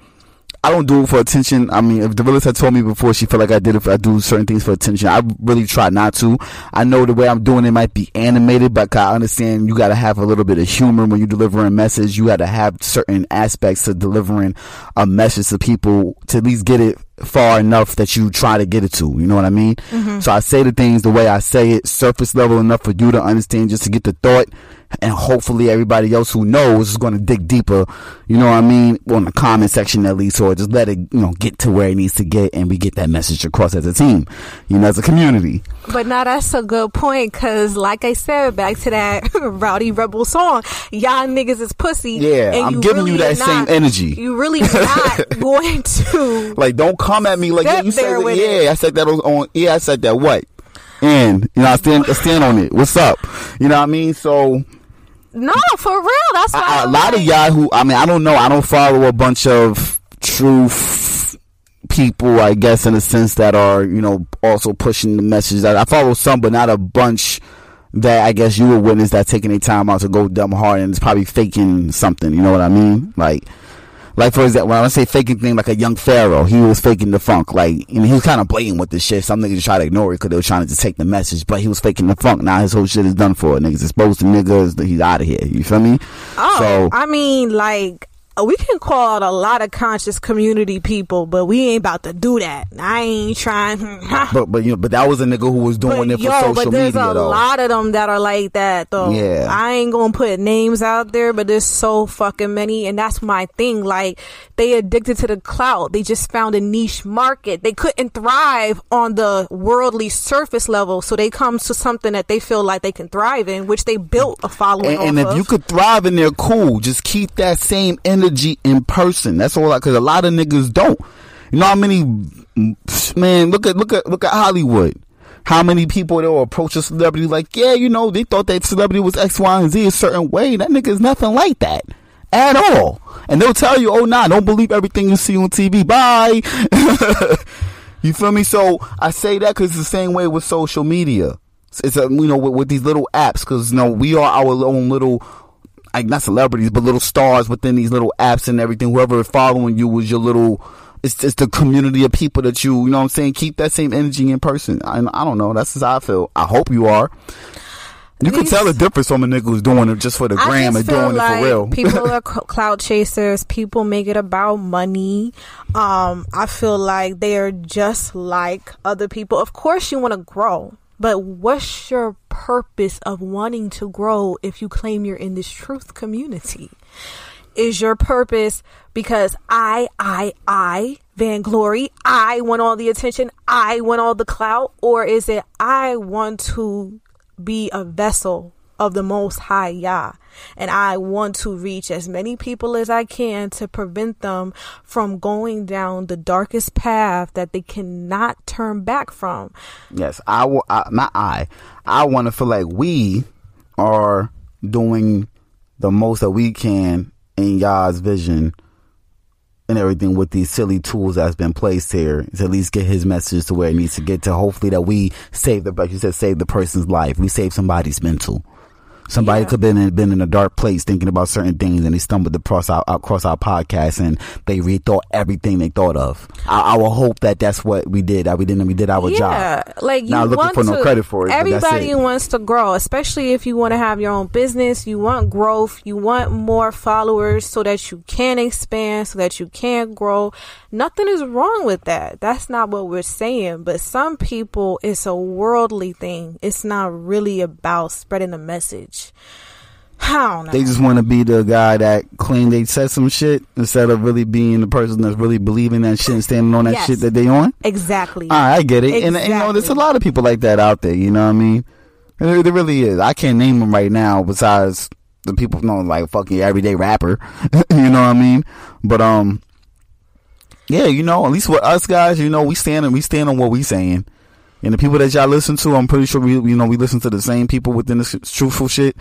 I don't do it for attention. I mean, if the realist had told me before, she felt like I did it. For, I do certain things for attention. I really try not to. I know the way I'm doing it might be animated, but I understand you got to have a little bit of humor when you deliver a message. You got to have certain aspects to delivering a message to people to at least get it far enough that you try to get it to. You know what I mean? Mm-hmm. So I say the things the way I say it, surface level enough for you to understand, just to get the thought. And hopefully everybody else who knows is going to dig deeper, you know what I mean, on the comment section at least, or just let it, you know, get to where it needs to get and we get that message across as a team, you know, as a community. But now that's a good point because, like I said, back to that Rowdy Rebel song, y'all niggas is pussy. Yeah, and I'm giving you that are same not- energy. You really not going to. Like, don't come at me like, yeah, you said that, yeah, it. I said that on, on, yeah, I said that what? And, you know, I stand, I stand on it. What's up? You know what I mean? So, No, for real. That's why I- a lot of y'all who I mean I don't know I don't follow a bunch of truth people I guess in a sense that are you know also pushing the message I, I follow some but not a bunch that I guess you would witness that taking their time out to go dumb hard and it's probably faking something you know what I mean like like for example, when I say faking thing, like a young pharaoh, he was faking the funk. Like, you know, he was kind of blatant with the shit. Some niggas just try to ignore it because they were trying to just take the message, but he was faking the funk. Now his whole shit is done for. Niggas exposed to niggas. He's out of here. You feel me? Oh, so I mean, like Uh, we can call out a lot of conscious community people, but we ain't about to do that. I ain't trying. But but you know, but that was a nigga who was doing But it for yo, social but there's media a though. lot of them that are like that though. Yeah. I ain't gonna put names out there, but there's so fucking many, and that's my thing. Like they addicted to the clout. They just found a niche market. They couldn't thrive on the worldly surface level, so they come to something that they feel like they can thrive in, which they built a following. and, and if of. you could thrive in there, cool. Just keep that same energy in person. That's all. Because a lot of niggas don't. You know how many man? Look at look at look at Hollywood. How many people that will approach a celebrity like, yeah, you know, they thought that celebrity was X, Y, and Z a certain way. That nigga is nothing like that at all. And they'll tell you, oh nah, don't believe everything you see on TV. Bye. you feel me? So I say that because it's the same way with social media. It's a, you know with, with these little apps because you know we are our own little like not celebrities but little stars within these little apps and everything. Whoever is following you is your little. It's just the community of people that you you know what I'm saying. Keep that same energy in person. I, I don't know. That's just how I feel. I hope you are. You can tell the difference from a nigga who's doing it just for the gram and doing it for real. people are cloud chasers. People make it about money. Um, I feel like they are just like other people. Of course, you want to grow, but what's your purpose of wanting to grow if you claim you're in this truth community? Is your purpose because I, I, I, vainglory, I want all the attention, I want all the clout, or is it I want to be a vessel of the Most High Yah, and I want to reach as many people as I can to prevent them from going down the darkest path that they cannot turn back from. Yes, I will. I, not I. I want to feel like we are doing the most that we can in God's vision and everything with these silly tools that's been placed here to at least get his message to where it needs to get to. Hopefully that we save the, like you said, save the person's life. We save somebody's mental. Somebody Yeah. could have been in, been in a dark place thinking about certain things and they stumbled across our, across our podcast and they rethought everything they thought of. I, I will hope that that's what we did, that we didn't, we did our yeah, job. like you Not looking want for no to- credit for it, Everybody it. wants to grow, especially if you want to have your own business. You want growth. You want more followers so that you can expand, so that you can grow. Nothing is wrong with that. That's not what we're saying. But some people, it's a worldly thing. It's not really about spreading the message. I don't know. They just want to be the guy that claimed they said some shit instead of really being the person that's really believing that shit and standing on that Yes. shit that they on. exactly. All right, I get it. And, and, you know, there's a lot of people like that out there. You know what I mean? And There, there really is. I can't name them right now. Besides the people know, like fucking everyday rapper. you know what I mean? But um, yeah, you know, at least with us guys, you know, we stand and we stand on what we saying. And the people that y'all listen to, I'm pretty sure we you know we listen to the same people within this truthful shit.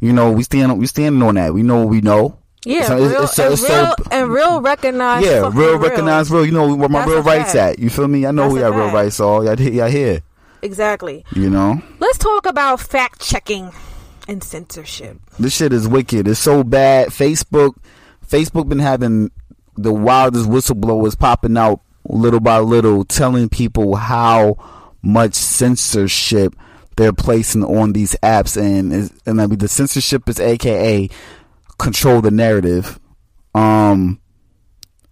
You know, we stand we standing on that. We know what we know. Yeah, So it's- real, it's so- and, it's so- real, and real recognize. yeah, real recognize real. You know where my That's real rights fact. at. You feel me? I know That's who a y'all real rights are. Y'all, y'all here. Exactly. You know. Let's talk about fact checking and censorship. This shit is wicked. It's so bad. Facebook, Facebook been having the wildest whistleblowers popping out little by little, telling people how much censorship they're placing on these apps, and and I mean the censorship is AKA control the narrative. Um,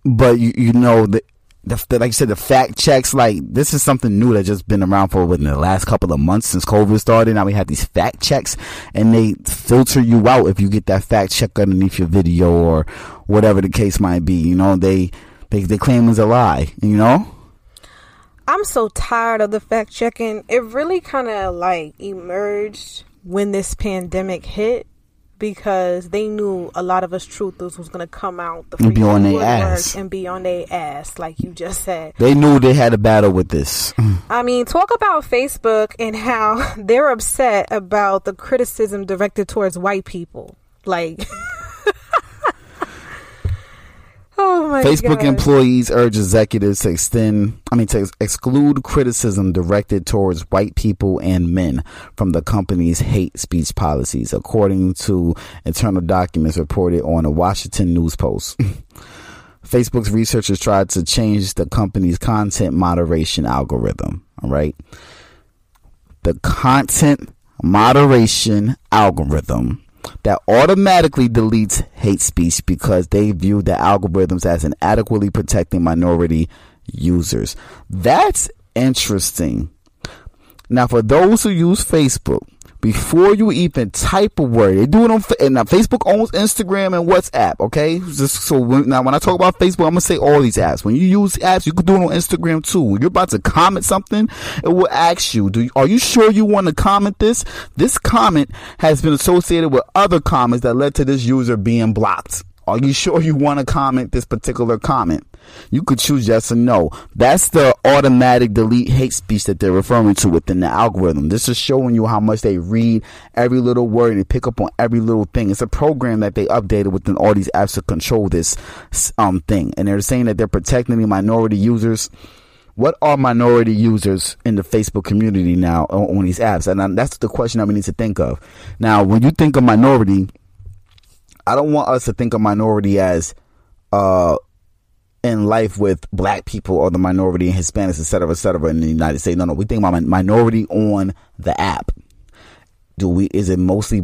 but you you know the. The, the, like you said, the fact checks, like this is something new that just been around for within the last couple of months since COVID started. Now we have these fact checks, and they filter you out if you get that fact check underneath your video or whatever the case might be. You know, they they they claim it's a lie. You know, I'm so tired of the fact checking. It really kind of like emerged when this pandemic hit because they knew a lot of us truthers was gonna come out the And be on their ass. and be on their ass, like you just said. they knew they had a battle with this. I mean, talk about Facebook and how they're upset about the criticism directed towards white people. Like, oh Facebook God. employees urge executives to extend, I mean, to ex- exclude criticism directed towards white people and men from the company's hate speech policies, according to internal documents reported on a Washington News Post. Facebook's researchers tried to change the company's content moderation algorithm. All right. The content moderation algorithm that automatically deletes hate speech because they view the algorithms as inadequately protecting minority users. That's interesting. Now, for those who use Facebook, before you even type a word, they do it on and now Facebook owns Instagram and WhatsApp. Okay, just so when, now when I talk about Facebook, I'm gonna say all these apps. When you use apps, you can do it on Instagram too. When you're about to comment something, it will ask you, "Do you, are you sure you want to comment this?" This comment has been associated with other comments that led to this user being blocked. Are you sure you want to comment this particular comment? You could choose yes or no. That's the automatic delete hate speech that they're referring to within the algorithm. This is showing you how much they read every little word and pick up on every little thing. It's a program that they updated within all these apps to control this um thing. And they're saying that they're protecting the minority users. What are minority users in the Facebook community now on, on these apps? And um, that's the question that we need to think of. Now, when you think of minority, I don't want us to think of minority as uh in life with black people or the minority Hispanics, et cetera, et cetera, in the United States. No, no, we think about minority on the app. Do we? Is it mostly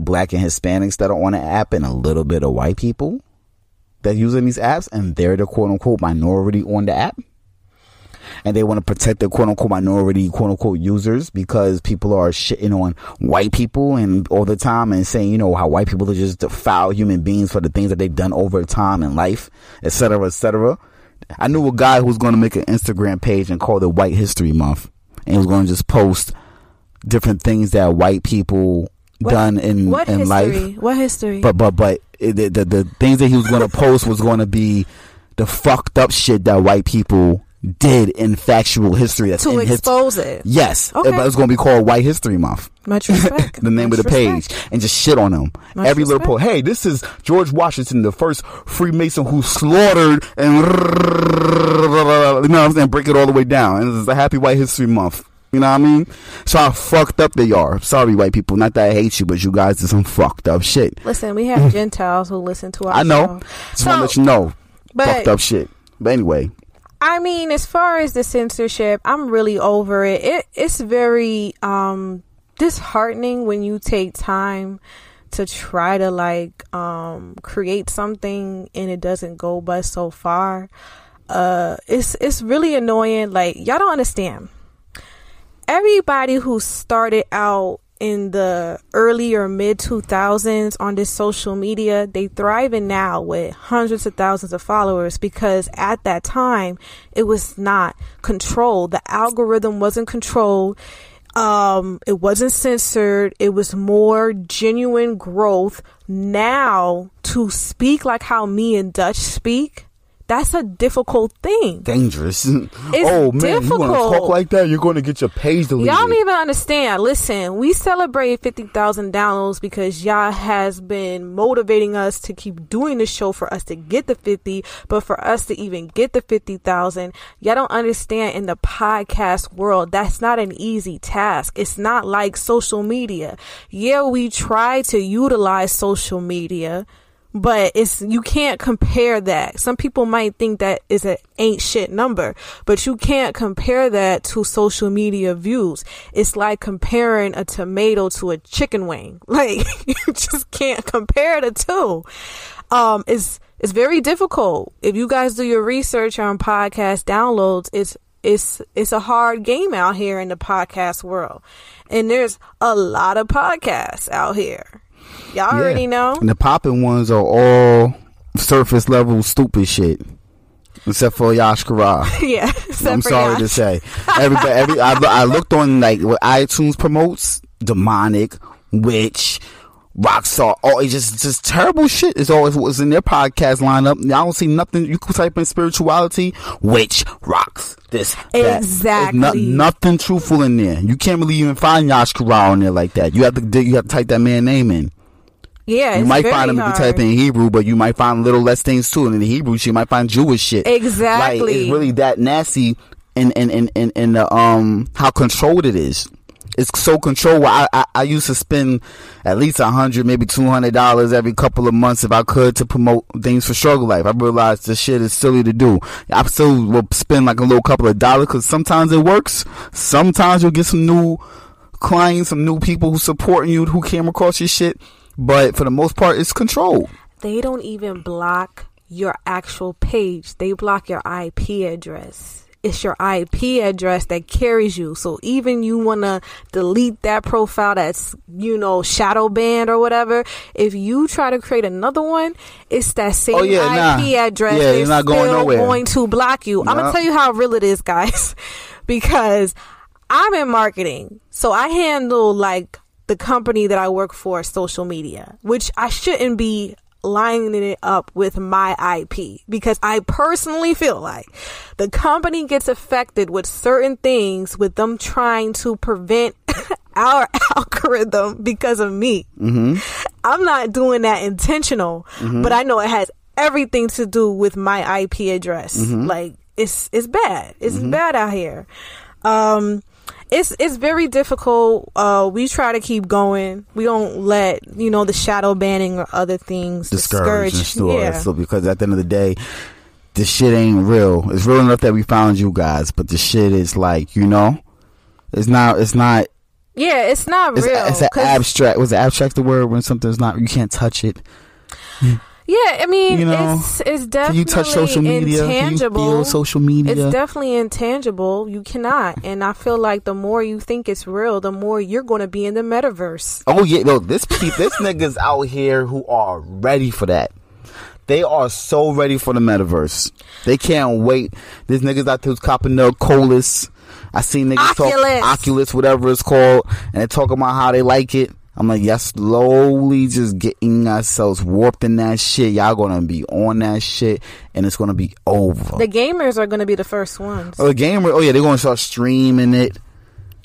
black and Hispanics that are on the app, and a little bit of white people that using these apps, and they're the quote unquote minority on the app? And they want to protect their quote unquote minority quote unquote users because people are shitting on white people and all the time and saying, you know, how white people are just foul human beings for the things that they've done over time in life, etc., cetera, et cetera. I knew a guy who was going to make an Instagram page and call it White History Month, and he was going to just post different things that white people What- done in what in history? life. What history? But but but it, the, the the things that he was going to post was going to be the fucked up shit that white people did in factual history that's to in his- expose it. Yes, Okay. it was going to be called White History Month. Much respect. the name Much of the respect. page and just shit on them. Much Every little respect. post. Hey, this is George Washington, the first Freemason who slaughtered and you know what I'm saying, break it all the way down. And it's a happy White History Month. You know what I mean? So how fucked up they are. Sorry, white people. Not that I hate you, but you guys did some fucked up shit. Listen, we have Gentiles who listen to our I know. show. Just want to let you know. but- fucked up shit. But anyway, I mean, as far as the censorship, I'm really over it. It it's very um disheartening when you take time to try to like um create something and it doesn't go but so far. Uh it's it's really annoying. Like y'all don't understand. Everybody who started out in the early or mid 2000s on this social media, they thriving now with hundreds of thousands of followers because at that time it was not controlled. The algorithm wasn't controlled. Um, it wasn't censored. It was more genuine growth. Now to speak like how me and Dutch speak, that's a difficult thing. dangerous. oh man, you want to difficult. talk like that? You're going to get your page deleted. Y'all don't even understand. Listen, we celebrate 50,000 downloads because y'all has been motivating us to keep doing the show for us to get the 50, but for us to even get the 50,000, y'all don't understand in the podcast world, that's not an easy task. It's not like social media. Yeah, we try to utilize social media, but it's you can't compare that. Some people might think that is an ain't shit number, but you can't compare that to social media views. It's like comparing a tomato to a chicken wing. Like you just can't compare the two. Um, it's it's very difficult. If you guys do your research on podcast downloads, it's it's it's a hard game out here in the podcast world, and there's a lot of podcasts out here. Y'all Yeah. already know. And the popping ones are all surface level stupid shit. Except for Yash Kara. yeah. I'm sorry to say. Everybody, every, I, I looked on like what iTunes promotes, demonic, witch, rockstar, all it's just just terrible shit is always what's in their podcast lineup. I don't see nothing. You could type in spirituality, witch, rocks, this, that. Exactly. no- nothing truthful in there. You can't really even find Yash Kara on there like that. You have to dig- you have to type that man name in. Yeah, You might find him if you type in Hebrew, but you might find little less things too. And in Hebrew, you might find Jewish shit. Exactly. Like it's really that nasty, in in in in, in the um how controlled it is. It's so controlled. I, I I used to spend at least a hundred, maybe two hundred dollars every couple of months if I could to promote things for Struggle Life. I realized this shit is silly to do. I still will spend like a little couple of dollars because sometimes it works. Sometimes you'll get some new clients, some new people who supporting you who came across your shit. But for the most part, it's controlled. They don't even block your actual page. They block your IP address. It's your IP address that carries you. So even you want to delete that profile that's, you know, shadow banned or whatever, if you try to create another one, it's that oh, same Oh, yeah, IP nah. address. Yeah, They're you're not going nowhere. going to block you. I'm going to tell you how real it is, guys, because I'm in marketing. So I handle like the company that I work for social media, which I shouldn't be lining it up with my IP because I personally feel like the company gets affected with certain things with them trying to prevent our algorithm because of me. Mm-hmm. I'm not doing that intentional, Mhm. but I know it has everything to do with my IP address. Mhm. Like it's it's bad. It's Mhm. bad out here. Um it's it's very difficult. Uh we try to keep going. We don't let, you know, the shadow banning or other things discourage. and. Yeah. So because at the end of the day, this shit ain't real. It's real enough that we found you guys, but the shit is like, you know, it's not. It's not. yeah, it's not It's, real. it's an abstract. Was abstract the word when something's not? You can't touch it. Yeah, I mean, You know, it's it's definitely you touch social media? intangible. Can you feel social media? It's definitely intangible. You cannot, and I feel like the more you think it's real, the more you're going to be in the metaverse. Oh yeah, no, this this niggas out here who are ready for that. They are so ready for the metaverse. They can't wait. There's niggas out there who's copping their colas. I seen niggas Oculus. talk Oculus, whatever it's called, and they talk about how they like it. I'm like, y'all slowly just getting ourselves warped in that shit. Y'all gonna be on that shit, and it's gonna be over. The gamers are to be the first ones. Oh, the gamer. Oh yeah, they're gonna start streaming it.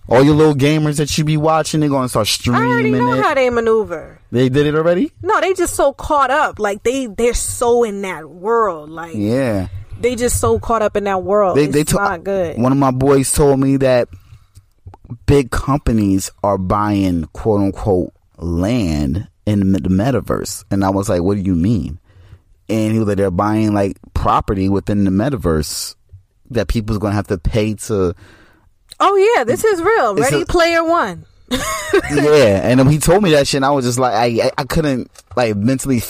All your little gamers that you be watching, they're gonna start streaming. I already know it. how they maneuver. they did it already. No, they just so caught up. Like they they're so in that world. Like Yeah. they just so caught up in that world. They it's they to- not good. One of my boys told me that big companies are buying quote unquote land in the metaverse, and I was like, "What do you mean?" And he was like, "They're buying like property within the metaverse that people's gonna have to pay to." oh yeah, this is real. Ready a- Player One. yeah, and he told me that shit, and I was just like, I I- couldn't like mentally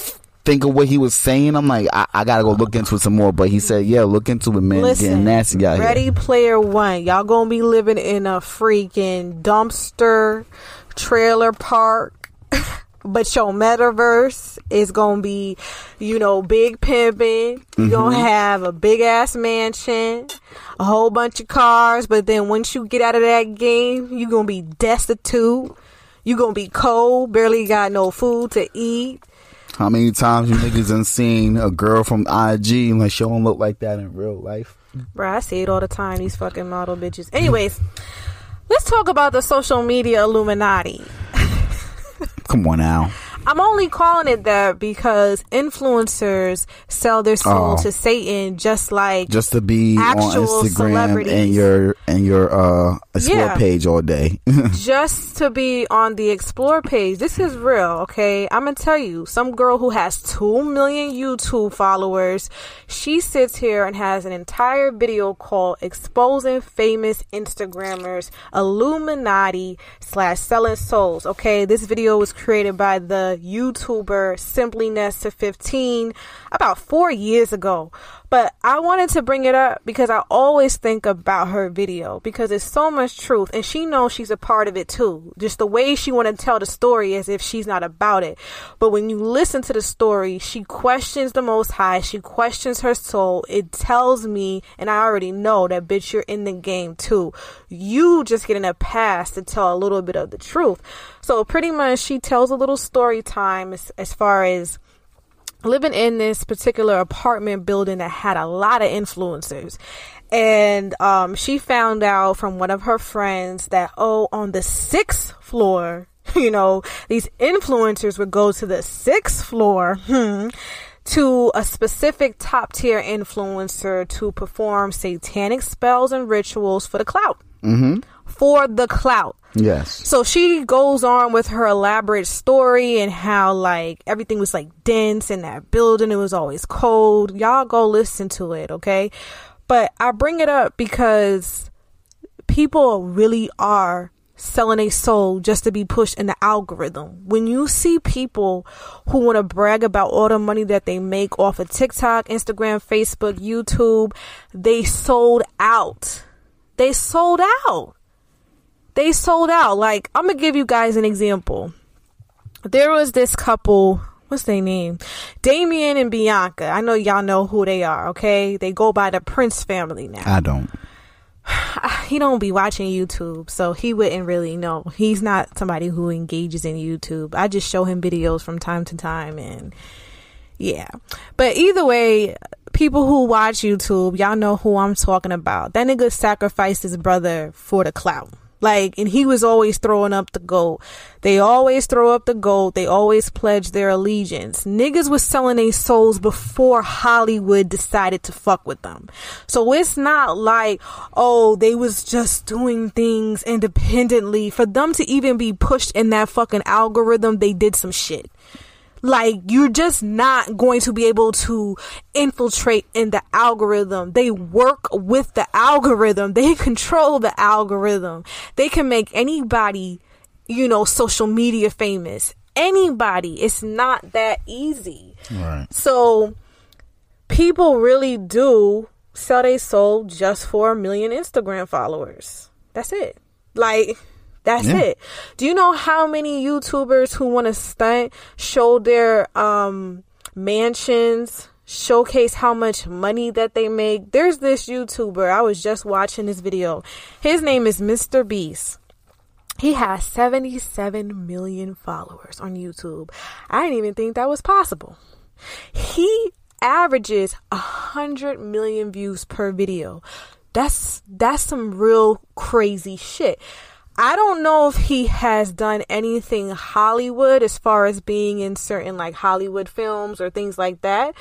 think of what he was saying. I'm like, I, I gotta go look into it some more. But he said, yeah, look into it, man. It's getting Listen, nasty out here. Ready Player One. Y'all gonna be living in a freaking dumpster trailer park. But your metaverse is gonna be, you know, big pimping. You're gonna Mm-hmm. have a big ass mansion, a whole bunch of cars. But then once you get out of that game, you're gonna be destitute. You're gonna be cold, barely got no food to eat. How many times you niggas done seen a girl from IG like she don't look like that in real life? Bruh, I see it all the time, these fucking model bitches. Anyways, let's talk about the social media Illuminati. Come on now. I'm only calling it that because influencers sell their soul Oh. to Satan just like Just to be on Actual Instagram celebrities. and your and your uh explore Yeah. page all day. just to be on the explore page. This is real, okay? I'm gonna tell you, some girl who has 2 million YouTube followers, she sits here and has an entire video called Exposing Famous Instagrammers Illuminati slash Selling Souls, okay? This video was created by the YouTuber Simply Nessa 15 about four years ago. But I wanted to bring it up because I always think about her video because it's so much truth and she knows she's a part of it too. Just the way she want to tell the story as if she's not about it. But when you listen to the story, she questions the most high, she questions her soul. It tells me and I already know that bitch you're in the game too. You just getting a pass to tell a little bit of the truth. So pretty much she tells a little story time as, as far as living in this particular apartment building that had a lot of influencers. And um, she found out from one of her friends that oh on the sixth floor you know these influencers would go to the sixth floor hmm, to a specific top tier influencer to perform satanic spells and rituals for the clout. Mm-hmm. for the clout Yes. so she goes on with her elaborate story and how like everything was like dense in that building. It was always cold. Y'all go listen to it, okay? But I bring it up because people really are selling a soul just to be pushed in the algorithm. When you see people who want to brag about all the money that they make off of TikTok, Instagram, Facebook, YouTube, they sold out. They sold out they sold out. Like, I'm gonna give you guys an example. There was this couple, what's their name? Damien and Bianca. I know y'all know who they are, okay? They go by the Prince family now. I don't. he don't be watching YouTube, so he wouldn't really know. He's not somebody who engages in YouTube. I just show him videos from time to time and yeah. But either way, people who watch YouTube, y'all know who I'm talking about. That nigga sacrificed his brother for the clout. Like, and he was always throwing up the gold. They always throw up the gold. They always pledge their allegiance. Niggas was selling their souls before Hollywood decided to fuck with them. So it's not like, oh, they was just doing things independently. For them to even be pushed in that fucking algorithm, they did some shit. Like you're just not going to be able to infiltrate in the algorithm. They work with the algorithm. They control the algorithm. They can make anybody, you know, social media famous. Anybody. It's not that easy. Right. So people really do sell their soul just for a million Instagram followers. That's it. Like that's Yeah. it. Do you know how many YouTubers who want to stunt show their um mansions, showcase how much money that they make? There's this YouTuber. I was just watching this video. His name is Mr. Beast. He has 77 million followers on YouTube. I didn't even think that was possible. He averages 100 million views per video. That's that's some real crazy shit. I don't know if he has done anything Hollywood as far as being in certain like Hollywood films or things like that,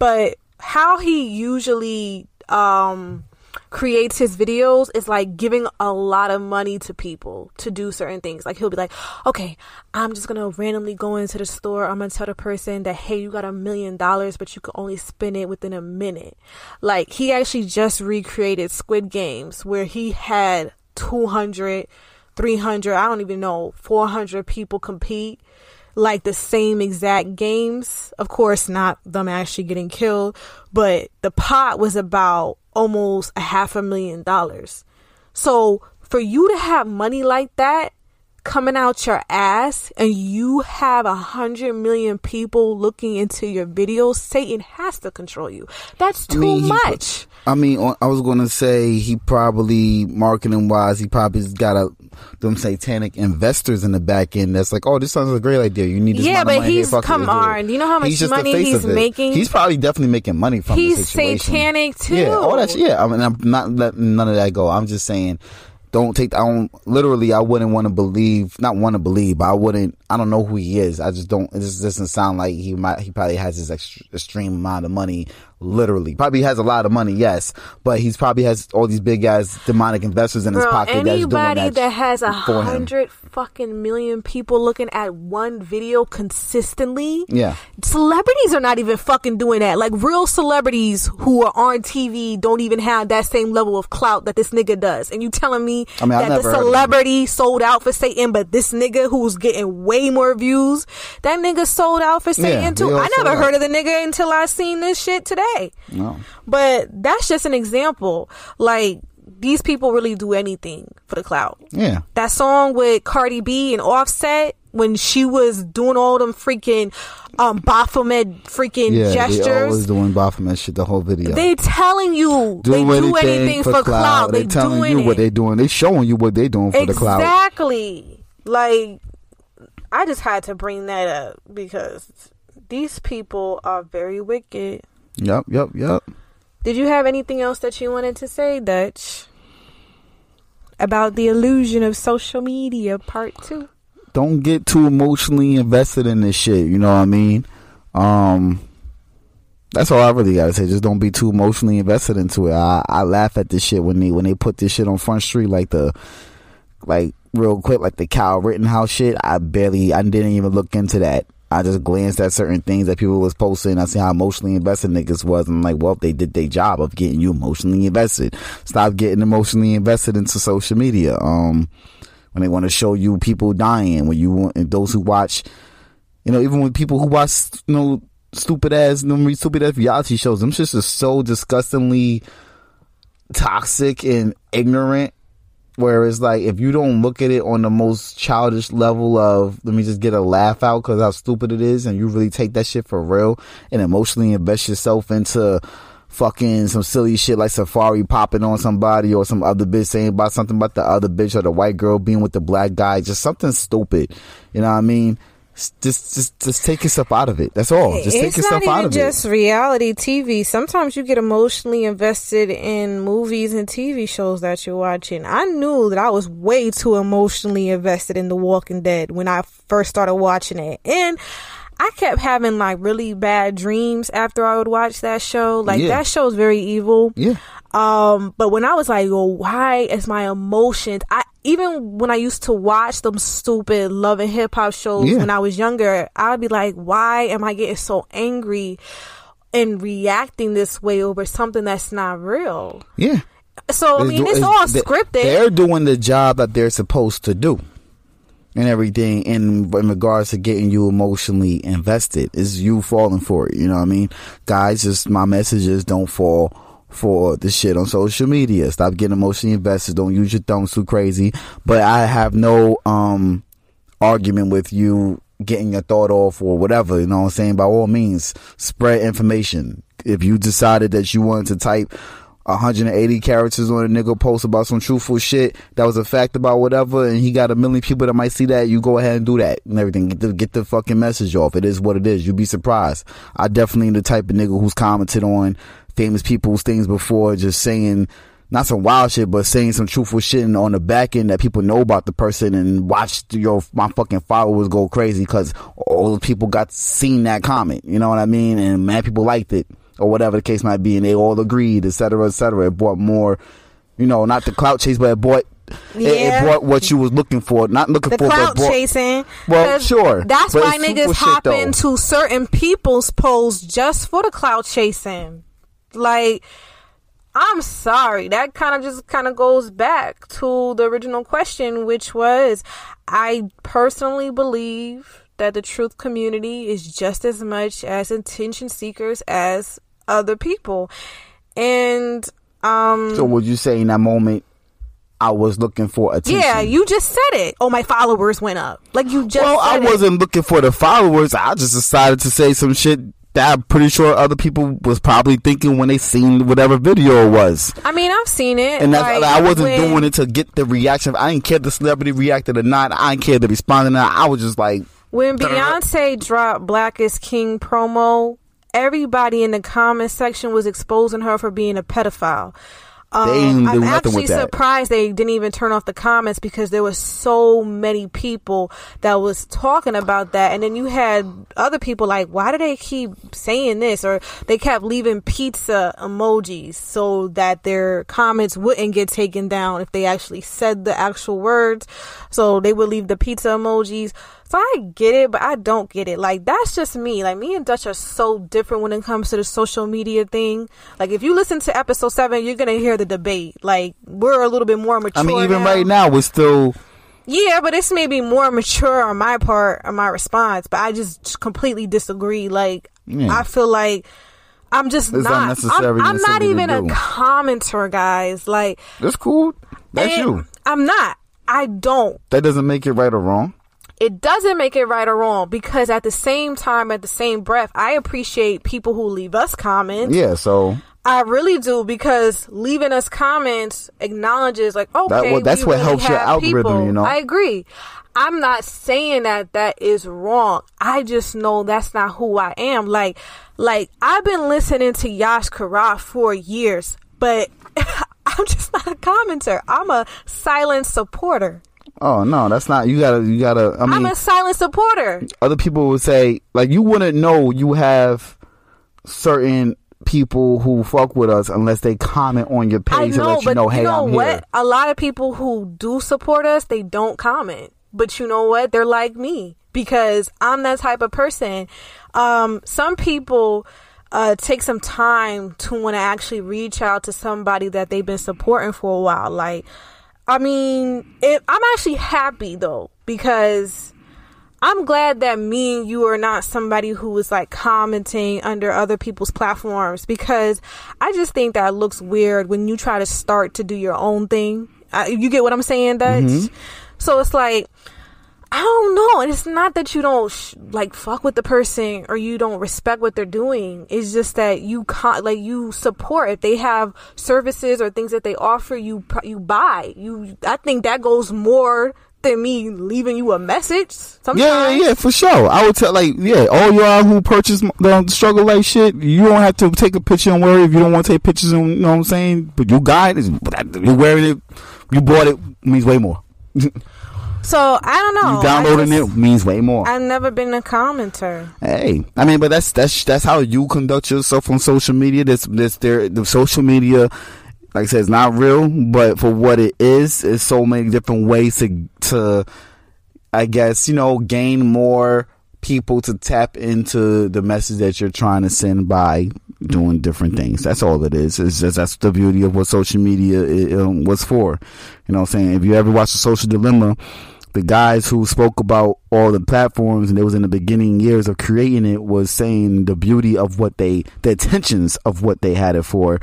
but how he usually um creates his videos is like giving a lot of money to people to do certain things. Like he'll be like, okay, I'm just gonna randomly go into the store. I'm gonna tell the person that, hey, you got a million dollars, but you can only spend it within a minute. Like he actually just recreated Squid Games where he had 200, 300, I don't even know, 400 people compete like the same exact games. Of course, not them actually getting killed, but the pot was about almost a half a million dollars. So for you to have money like that coming out your ass and you have a hundred million people looking into your videos, Satan has to control you. That's too I mean, much. I mean, I was gonna say he probably marketing wise, he probably got a them satanic investors in the back end. That's like, oh, this sounds like a great idea. You need this Yeah, but here, he's- come on. You know how much He's money he's making? He's probably definitely making money from He's satanic too. Yeah, all that. Yeah, I mean, I'm not letting none of that go. I'm just saying, don't take. I don't. Literally, I wouldn't want to believe. Not want to believe, but I wouldn't. I don't know who he is. I just don't. this doesn't sound like he might. He probably has this extreme amount of money. Literally, probably has a lot of money. Yes, but he's probably has all these big ass demonic investors in his pocket. anybody that, that has a hundred fucking million people looking at one video consistently, Yeah. celebrities are not even fucking doing that. Like real celebrities who are on TV don't even have that same level of clout that this nigga does. And you telling me I mean, that the never heard of him. celebrity sold out for Satan, but this nigga who's getting way more views, that nigga sold out for Satan Yeah, too. I never heard out. of the nigga until I seen this shit today. No. But that's just an example. Like these people really do anything for the clout. Yeah. That song with Cardi B and Offset when she was doing all them freaking um Baphomet freaking Yeah, they gestures. always doing Baphomet shit the whole video. They telling you do they anything, do anything for, for, cloud. They They telling doing you it. what they doing. They showing you what they doing for the cloud. Exactly. Like I just had to bring that up because these people are very wicked. Yep, yep, yep. Did you have anything else that you wanted to say, Dutch? About the illusion of social media, part two. Don't get too emotionally invested in this shit. You know what I mean? Um, that's all I really gotta say. Just don't be too emotionally invested into it. I, I laugh at this shit when they when they put this shit on Front Street, like the like real quick, like the Kyle Rittenhouse shit. I barely, I didn't even look into that. I just glanced at certain things that people was posting. I see how emotionally invested niggas was. And I'm like, well, they did their job of getting you emotionally invested. Stop getting emotionally invested into social media. Um, when they want to show you people dying, when you want those who watch, you know, even when people who watch, you know, stupid ass, you stupid ass reality shows, them shits are so disgustingly toxic and ignorant. Whereas, like, if you don't look at it on the most childish level of, let me just get a laugh out because how stupid it is, and you really take that shit for real and emotionally invest yourself into fucking some silly shit like Safaree popping on somebody or some other bitch saying about something about the other bitch or the white girl being with the black guy, just something stupid. You know what I mean? Just, just, just take yourself out of it. That's all. Just take it's yourself not out of just it. reality TV. Sometimes you get emotionally invested in movies and TV shows that you're watching. I knew that I was way too emotionally invested in The Walking Dead when I first started watching it, and I kept having like really bad dreams after I would watch that show. Like Yeah. that show's very evil. Yeah. Um, but when I was like, well, why is my emotions? I even when I used to watch them stupid love and hip hop shows Yeah. when I was younger, I'd be like, why am I getting so angry and reacting this way over something that's not real? Yeah. So I mean, do- it's all scripted. They're doing the job that they're supposed to do. And everything in in regards to getting you emotionally invested is you falling for it. You know what I mean, guys? Just my message is don't fall for the shit on social media. Stop getting emotionally invested. Don't use your thumbs too crazy. But I have no um argument with you getting your thought off or whatever. You know what I'm saying? By all means, spread information. If you decided that you wanted to type 180 characters on a nigga post about some truthful shit that was a fact about whatever, and he got a million people that might see that, you go ahead and do that and everything. Get the, get the fucking message off. It is what it is. You'd be surprised. I definitely am the type of nigga who's commented on famous people's things before, just saying not some wild shit, but saying some truthful shit on the back end that people know about the person and watch your my fucking followers go crazy because all the people got seen that comment. You know what I mean? And mad people liked it or whatever the case might be, and they all agreed, etc., etc. It brought more, you know, not the clout chase, but it brought. Yeah. It, it brought what you was looking for, not looking the for, clout brought, chasing. Well, sure, That's why niggas hop into certain people's posts just for the clout chasing. Like, I'm sorry. That kind of just kind of goes back to the original question, which was I personally believe that the truth community is just as much as attention seekers as other people. And, um, So would you say in that moment, I was looking for attention? yeah, you just said it. Oh, my followers went up. Like you just well, I it. wasn't looking for the followers. I just decided to say some shit that I'm pretty sure other people was probably thinking when they seen whatever video it was. I mean, I've seen it. And that's, like, I wasn't when- doing it to get the reaction. I didn't care if the celebrity reacted or not. I didn't care if they responded or not. I was just like, When Beyonce dropped Black is King promo, everybody in the comment section was exposing her for being a pedophile. Um, They didn't do I'm nothing actually with that. surprised they didn't even turn off the comments because there was so many people that was talking about that, and then you had other people like, "Why do they keep saying this?" Or they kept leaving pizza emojis so that their comments wouldn't get taken down if they actually said the actual words. So they would leave the pizza emojis. I get it, but I don't get it. Like that's just me. Like me and Dutch are so different when it comes to the social media thing. Like if you listen to episode seven, you're gonna hear the debate. Like we're a little bit more mature. I mean, even now. right now, we're still. Yeah, but it's maybe more mature on my part on my response. But I just completely disagree. Like Yeah. I feel like I'm just It's not. I'm, I'm not even a commenter, guys. Like That's cool. That's you. I'm not. I don't. That doesn't make it right or wrong. It doesn't make it right or wrong because at the same time, at the same breath, I appreciate people who leave us comments. Yeah, so I really do because leaving us comments acknowledges like okay, what- that's we what really helps your algorithm, people. you know? I agree. I'm not saying that that is wrong. I just know that's not who I am. Like, like I've been listening to Yash Karaf for years, but I'm just not a commenter. I'm a silent supporter. Oh no, that's not. You gotta, you gotta. I mean, I'm a silent supporter. other people would say like you wouldn't know you have certain people who fuck with us unless they comment on your page know, to let you know, hey, you know I'm what? here. A lot of people who do support us, they don't comment. But you know what? They're like me because I'm that type of person. Um, some people uh, take some time to want to actually reach out to somebody that they've been supporting for a while. Like, I mean, it, I'm actually happy though because I'm glad that me and you are not somebody who is like commenting under other people's platforms because I just think that looks weird when you try to start to do your own thing. Uh, you get what I'm saying, Dutch? Mm-hmm. So it's like, I don't know. And it's not that you don't sh- like fuck with the person or you don't respect what they're doing. It's just that you con- like you support if they have services or things that they offer you you buy. You I think that goes more than me leaving you a message. Sometimes. Yeah, yeah, yeah, for sure. I would tell, like, yeah, all y'all who purchase the struggle like shit, you don't have to take a picture and worry if you don't want to take pictures. And, you know what I'm saying? But you got it. You wearing it. You bought it means way more. you So I don't know. I downloading just- it means way more. I've never been a commenter. Hey, I mean, but that's that's that's how you conduct yourself on social media. This this there the social media, like I said, it's not real, but for what it it's is so many different ways to to, I guess you know, gain more people to tap into the message that you're trying to send by doing different things. That's all it is. It's just that's the beauty of what social media i- um, was for. You know, what I'm saying if you ever watch the Social Dilemma the guys who spoke about all the platforms and it was in the beginning years of creating it was saying the beauty of what they the intentions of what they had it for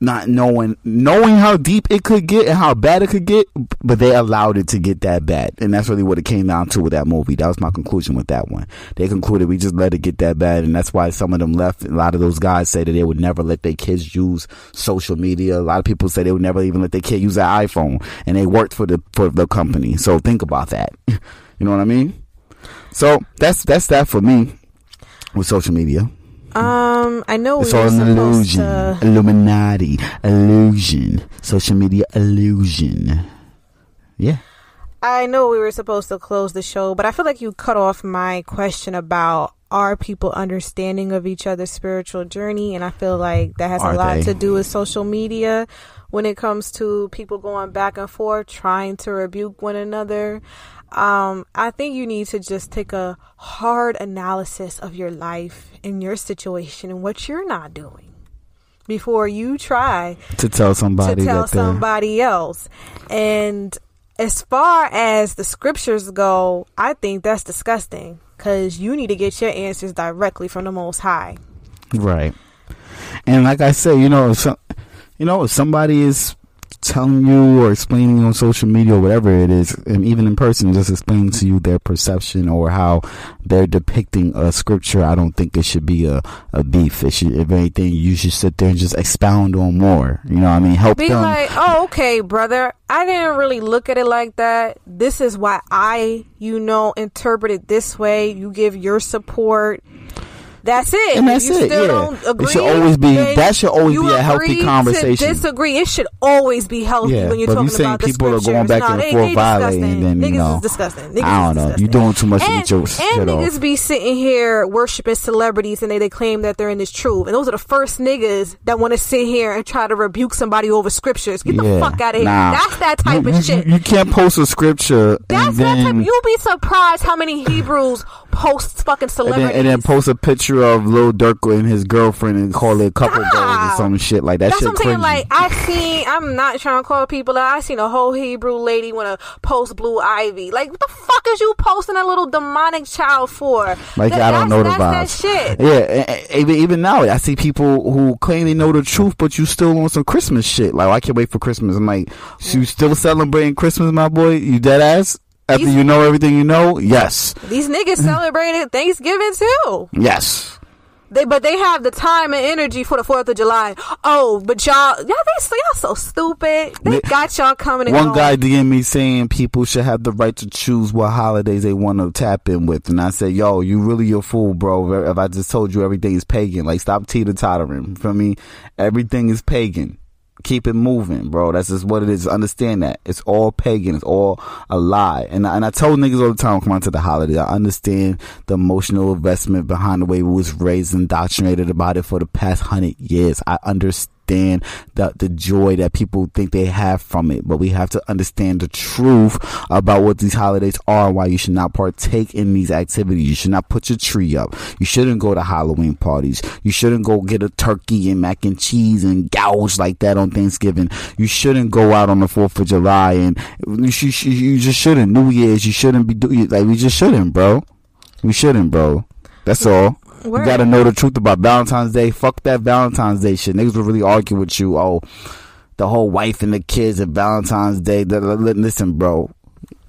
not knowing knowing how deep it could get and how bad it could get, but they allowed it to get that bad, and that's really what it came down to with that movie. That was my conclusion with that one. They concluded we just let it get that bad, and that's why some of them left. A lot of those guys say that they would never let their kids use social media. A lot of people say they would never even let their kid use an iPhone, and they worked for the for the company. So think about that. you know what I mean? So that's that's that for me with social media. Um, I know It's we all were an supposed illusion. to. Illuminati. Illusion. Social media illusion. Yeah. I know we were supposed to close the show, but I feel like you cut off my question about are people understanding of each other's spiritual journey, and I feel like that has Are a lot they? to do with social media when it comes to people going back and forth trying to rebuke one another. Um, I think you need to just take a hard analysis of your life and your situation and what you're not doing before you try To tell somebody to tell somebody else. And as far as the scriptures go, I think that's disgusting because you need to get your answers directly from the Most High. right. And like I said, you know, if some, you know, if somebody is telling you or explaining on social media or whatever it is, and even in person, just explaining to you their perception or how they're depicting a scripture, I don't think it should be a, a beef. It should, if anything, you should sit there and just expound on more. You know what I mean? Help Be them. like, oh, okay, brother. I didn't really look at it like that. This is why I, you know, interpret it this way. You give your support. That's it. And that's you it, Still yeah. don't It should always be- that should always be a healthy agree conversation. disagree. It should always be healthy Yeah, when you're you talking saying about the people are going back Nah, and forth violating, disgusting. then, you know, is disgusting. Niggas I don't know. You're doing too much and, get your and shit off. niggas be sitting here worshiping celebrities and they, they claim that they're in this truth. And those are the first niggas that want to sit here and try to rebuke somebody over scriptures. Get the fuck out of here. nah. That's that type you, of shit. You can't post a scripture That's and that type. You'll be surprised how many Hebrews post fucking and celebrities. then and then post a picture of Lil Durk and his girlfriend and call it couple goals or some shit like that. That's shit what I'm saying. Like I seen, I'm not trying to call people out. I seen a whole Hebrew lady want to post Blue Ivy. Like, what the fuck is you posting a little demonic child for? Like That- I don't know the vibes. That shit. Yeah, even even now, I see people who claim they know the truth, but you still on some Christmas shit. Like oh, I can't wait for Christmas. I'm like, so you mm. still celebrating Christmas, my boy? You dead ass? After These- you know everything you know? Yes, These niggas celebrated Thanksgiving too. yes. They but they have the time and energy for the Fourth of July. Oh, but y'all, y'all they y'all so stupid. They got y'all coming. And One going. guy DM me saying people should have the right to choose what holidays they want to tap in with, and I said, "Yo, you really a fool, bro. If I just told you everything is pagan, like stop teeter tottering. For me, everything is pagan. Keep it moving, bro. That's just what it is. Understand that it's all pagan. It's all a lie. And I- and I told niggas all the time, come on to the holiday. I understand the emotional investment behind the way we was raised and indoctrinated about it for the past hundred years. I understand the the joy that people think they have from it, but we have to understand the truth about what these holidays are why you should not partake in these activities. You should not put your tree up. You shouldn't go to Halloween parties. You shouldn't go get a turkey and mac and cheese and gouge like that on Thanksgiving. You shouldn't go out on the Fourth of July and you, sh- you just shouldn't. New Year's, you shouldn't be doing like we just shouldn't, bro. We shouldn't, bro. That's all. You gotta know the truth about Valentine's Day. Fuck that Valentine's Day shit. Niggas will really argue with you. Oh, the whole wife and the kids at Valentine's Day. Da- da- da- Listen, bro.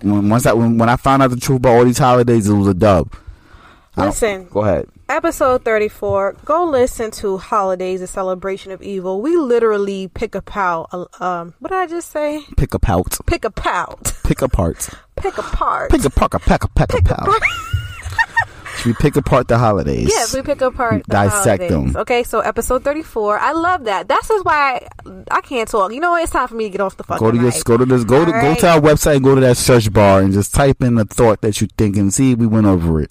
When, once I when, when I found out the truth about all these holidays, it was a dub. Listen. go ahead. Episode 34. Go listen to Holidays, a Celebration of Evil. We literally pick a pout. um, what did I just say? Pick a pout. Pick a pout. Pick apart. Pick apart. Pick apart. A pack a pack a pout. We pick apart the holidays? Yes, we pick apart the Dissect holidays. them. Okay, so episode 34. I love that. That's just why I, I can't talk. You know what? It's time for me to get off the fucking Go to your mic. go to this go to All go to our website and go to that search bar and just type in the thought that you think and see we went over it.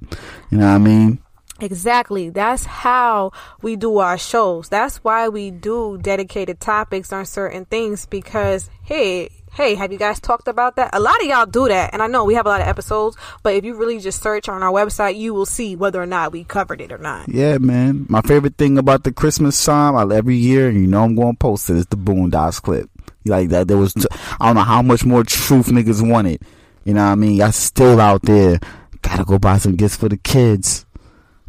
You know what I mean? Exactly. That's how we do our shows. That's why we do dedicated topics on certain things because, hey, hey, have you guys talked about that? A lot of y'all do that. And I know we have a lot of episodes, but if you really just search on our website, you will see whether or not we covered it or not. Yeah, man. My favorite thing about the Christmas time, I, every year, you know I'm going to post it, is the Boondocks clip. Like that, there was, t- I don't know how much more truth niggas wanted. You know what I mean? Y'all still out there. Gotta go buy some gifts for the kids.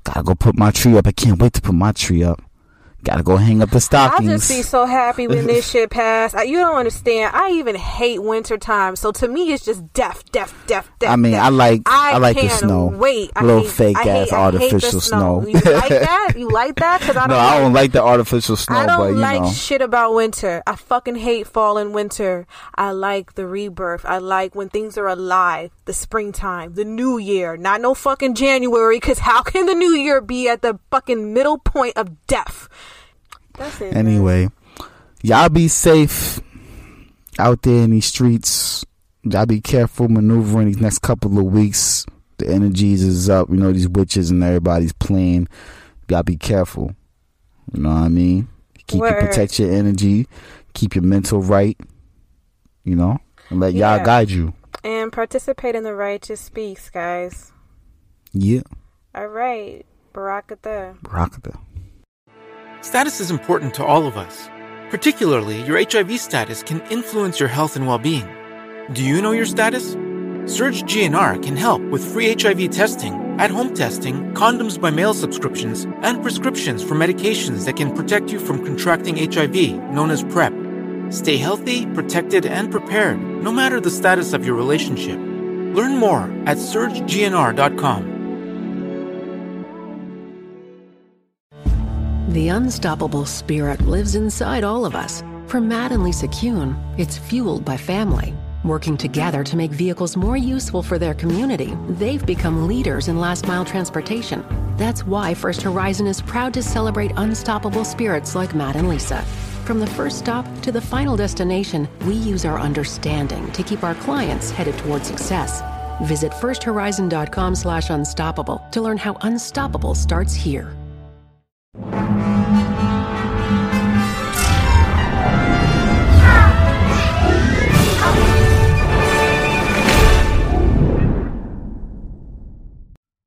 Gotta go put my tree up. I can't wait to put my tree up. Gotta go hang up the stockings. I'll just be so happy when this shit pass. You don't understand. I even hate winter time. So to me, it's just death, death, death, death. I mean, death. I like I, like the snow. Wait, I little hate, fake I ass hate artificial snow. You like that? You like that? I don't. no, like, I don't like the artificial snow, I don't but you like know, shit about winter. I fucking hate fall and winter. I like the rebirth. I like when things are alive. The springtime, the new year, not no fucking January. Because how can the new year be at the fucking middle point of death? That's it. man. anyway, y'all be safe out there in these streets. Y'all be careful maneuvering these next couple of weeks. The energies is up. You know these witches and everybody's playing. Y'all be careful. You know what I mean? Keep your protect your energy. Keep your mental right. You know, and let y'all guide you. And participate in the righteous speaks, guys. Yeah, All right. Barakatha. rocket. Status is important to all of us. Particularly, your HIV status can influence your health and well being. Do you know your status? Surge GNR can help with free HIV testing, at home testing, condoms by mail subscriptions, and prescriptions for medications that can protect you from contracting HIV, known as PrEP. Stay healthy, protected, and prepared, no matter the status of your relationship. Learn more at surgegnr.com. The unstoppable spirit lives inside all of us. For Matt and Lisa Kuhn, it's fueled by family. Working together to make vehicles more useful for their community, they've become leaders in last mile transportation. That's why First Horizon is proud to celebrate unstoppable spirits like Matt and Lisa. From the first stop to the final destination, we use our understanding to keep our clients headed toward success. Visit firsthorizon.com slash unstoppable to learn how unstoppable starts here.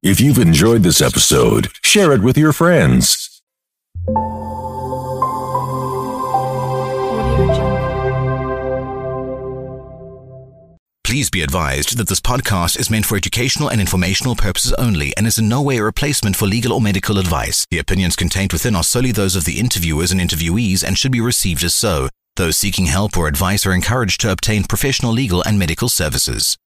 If you've enjoyed this episode, share it with your friends. Please be advised that this podcast is meant for educational and informational purposes only and is in no way a replacement for legal or medical advice. The opinions contained within are solely those of the interviewers and interviewees and should be received as so. Those seeking help or advice are encouraged to obtain professional legal and medical services.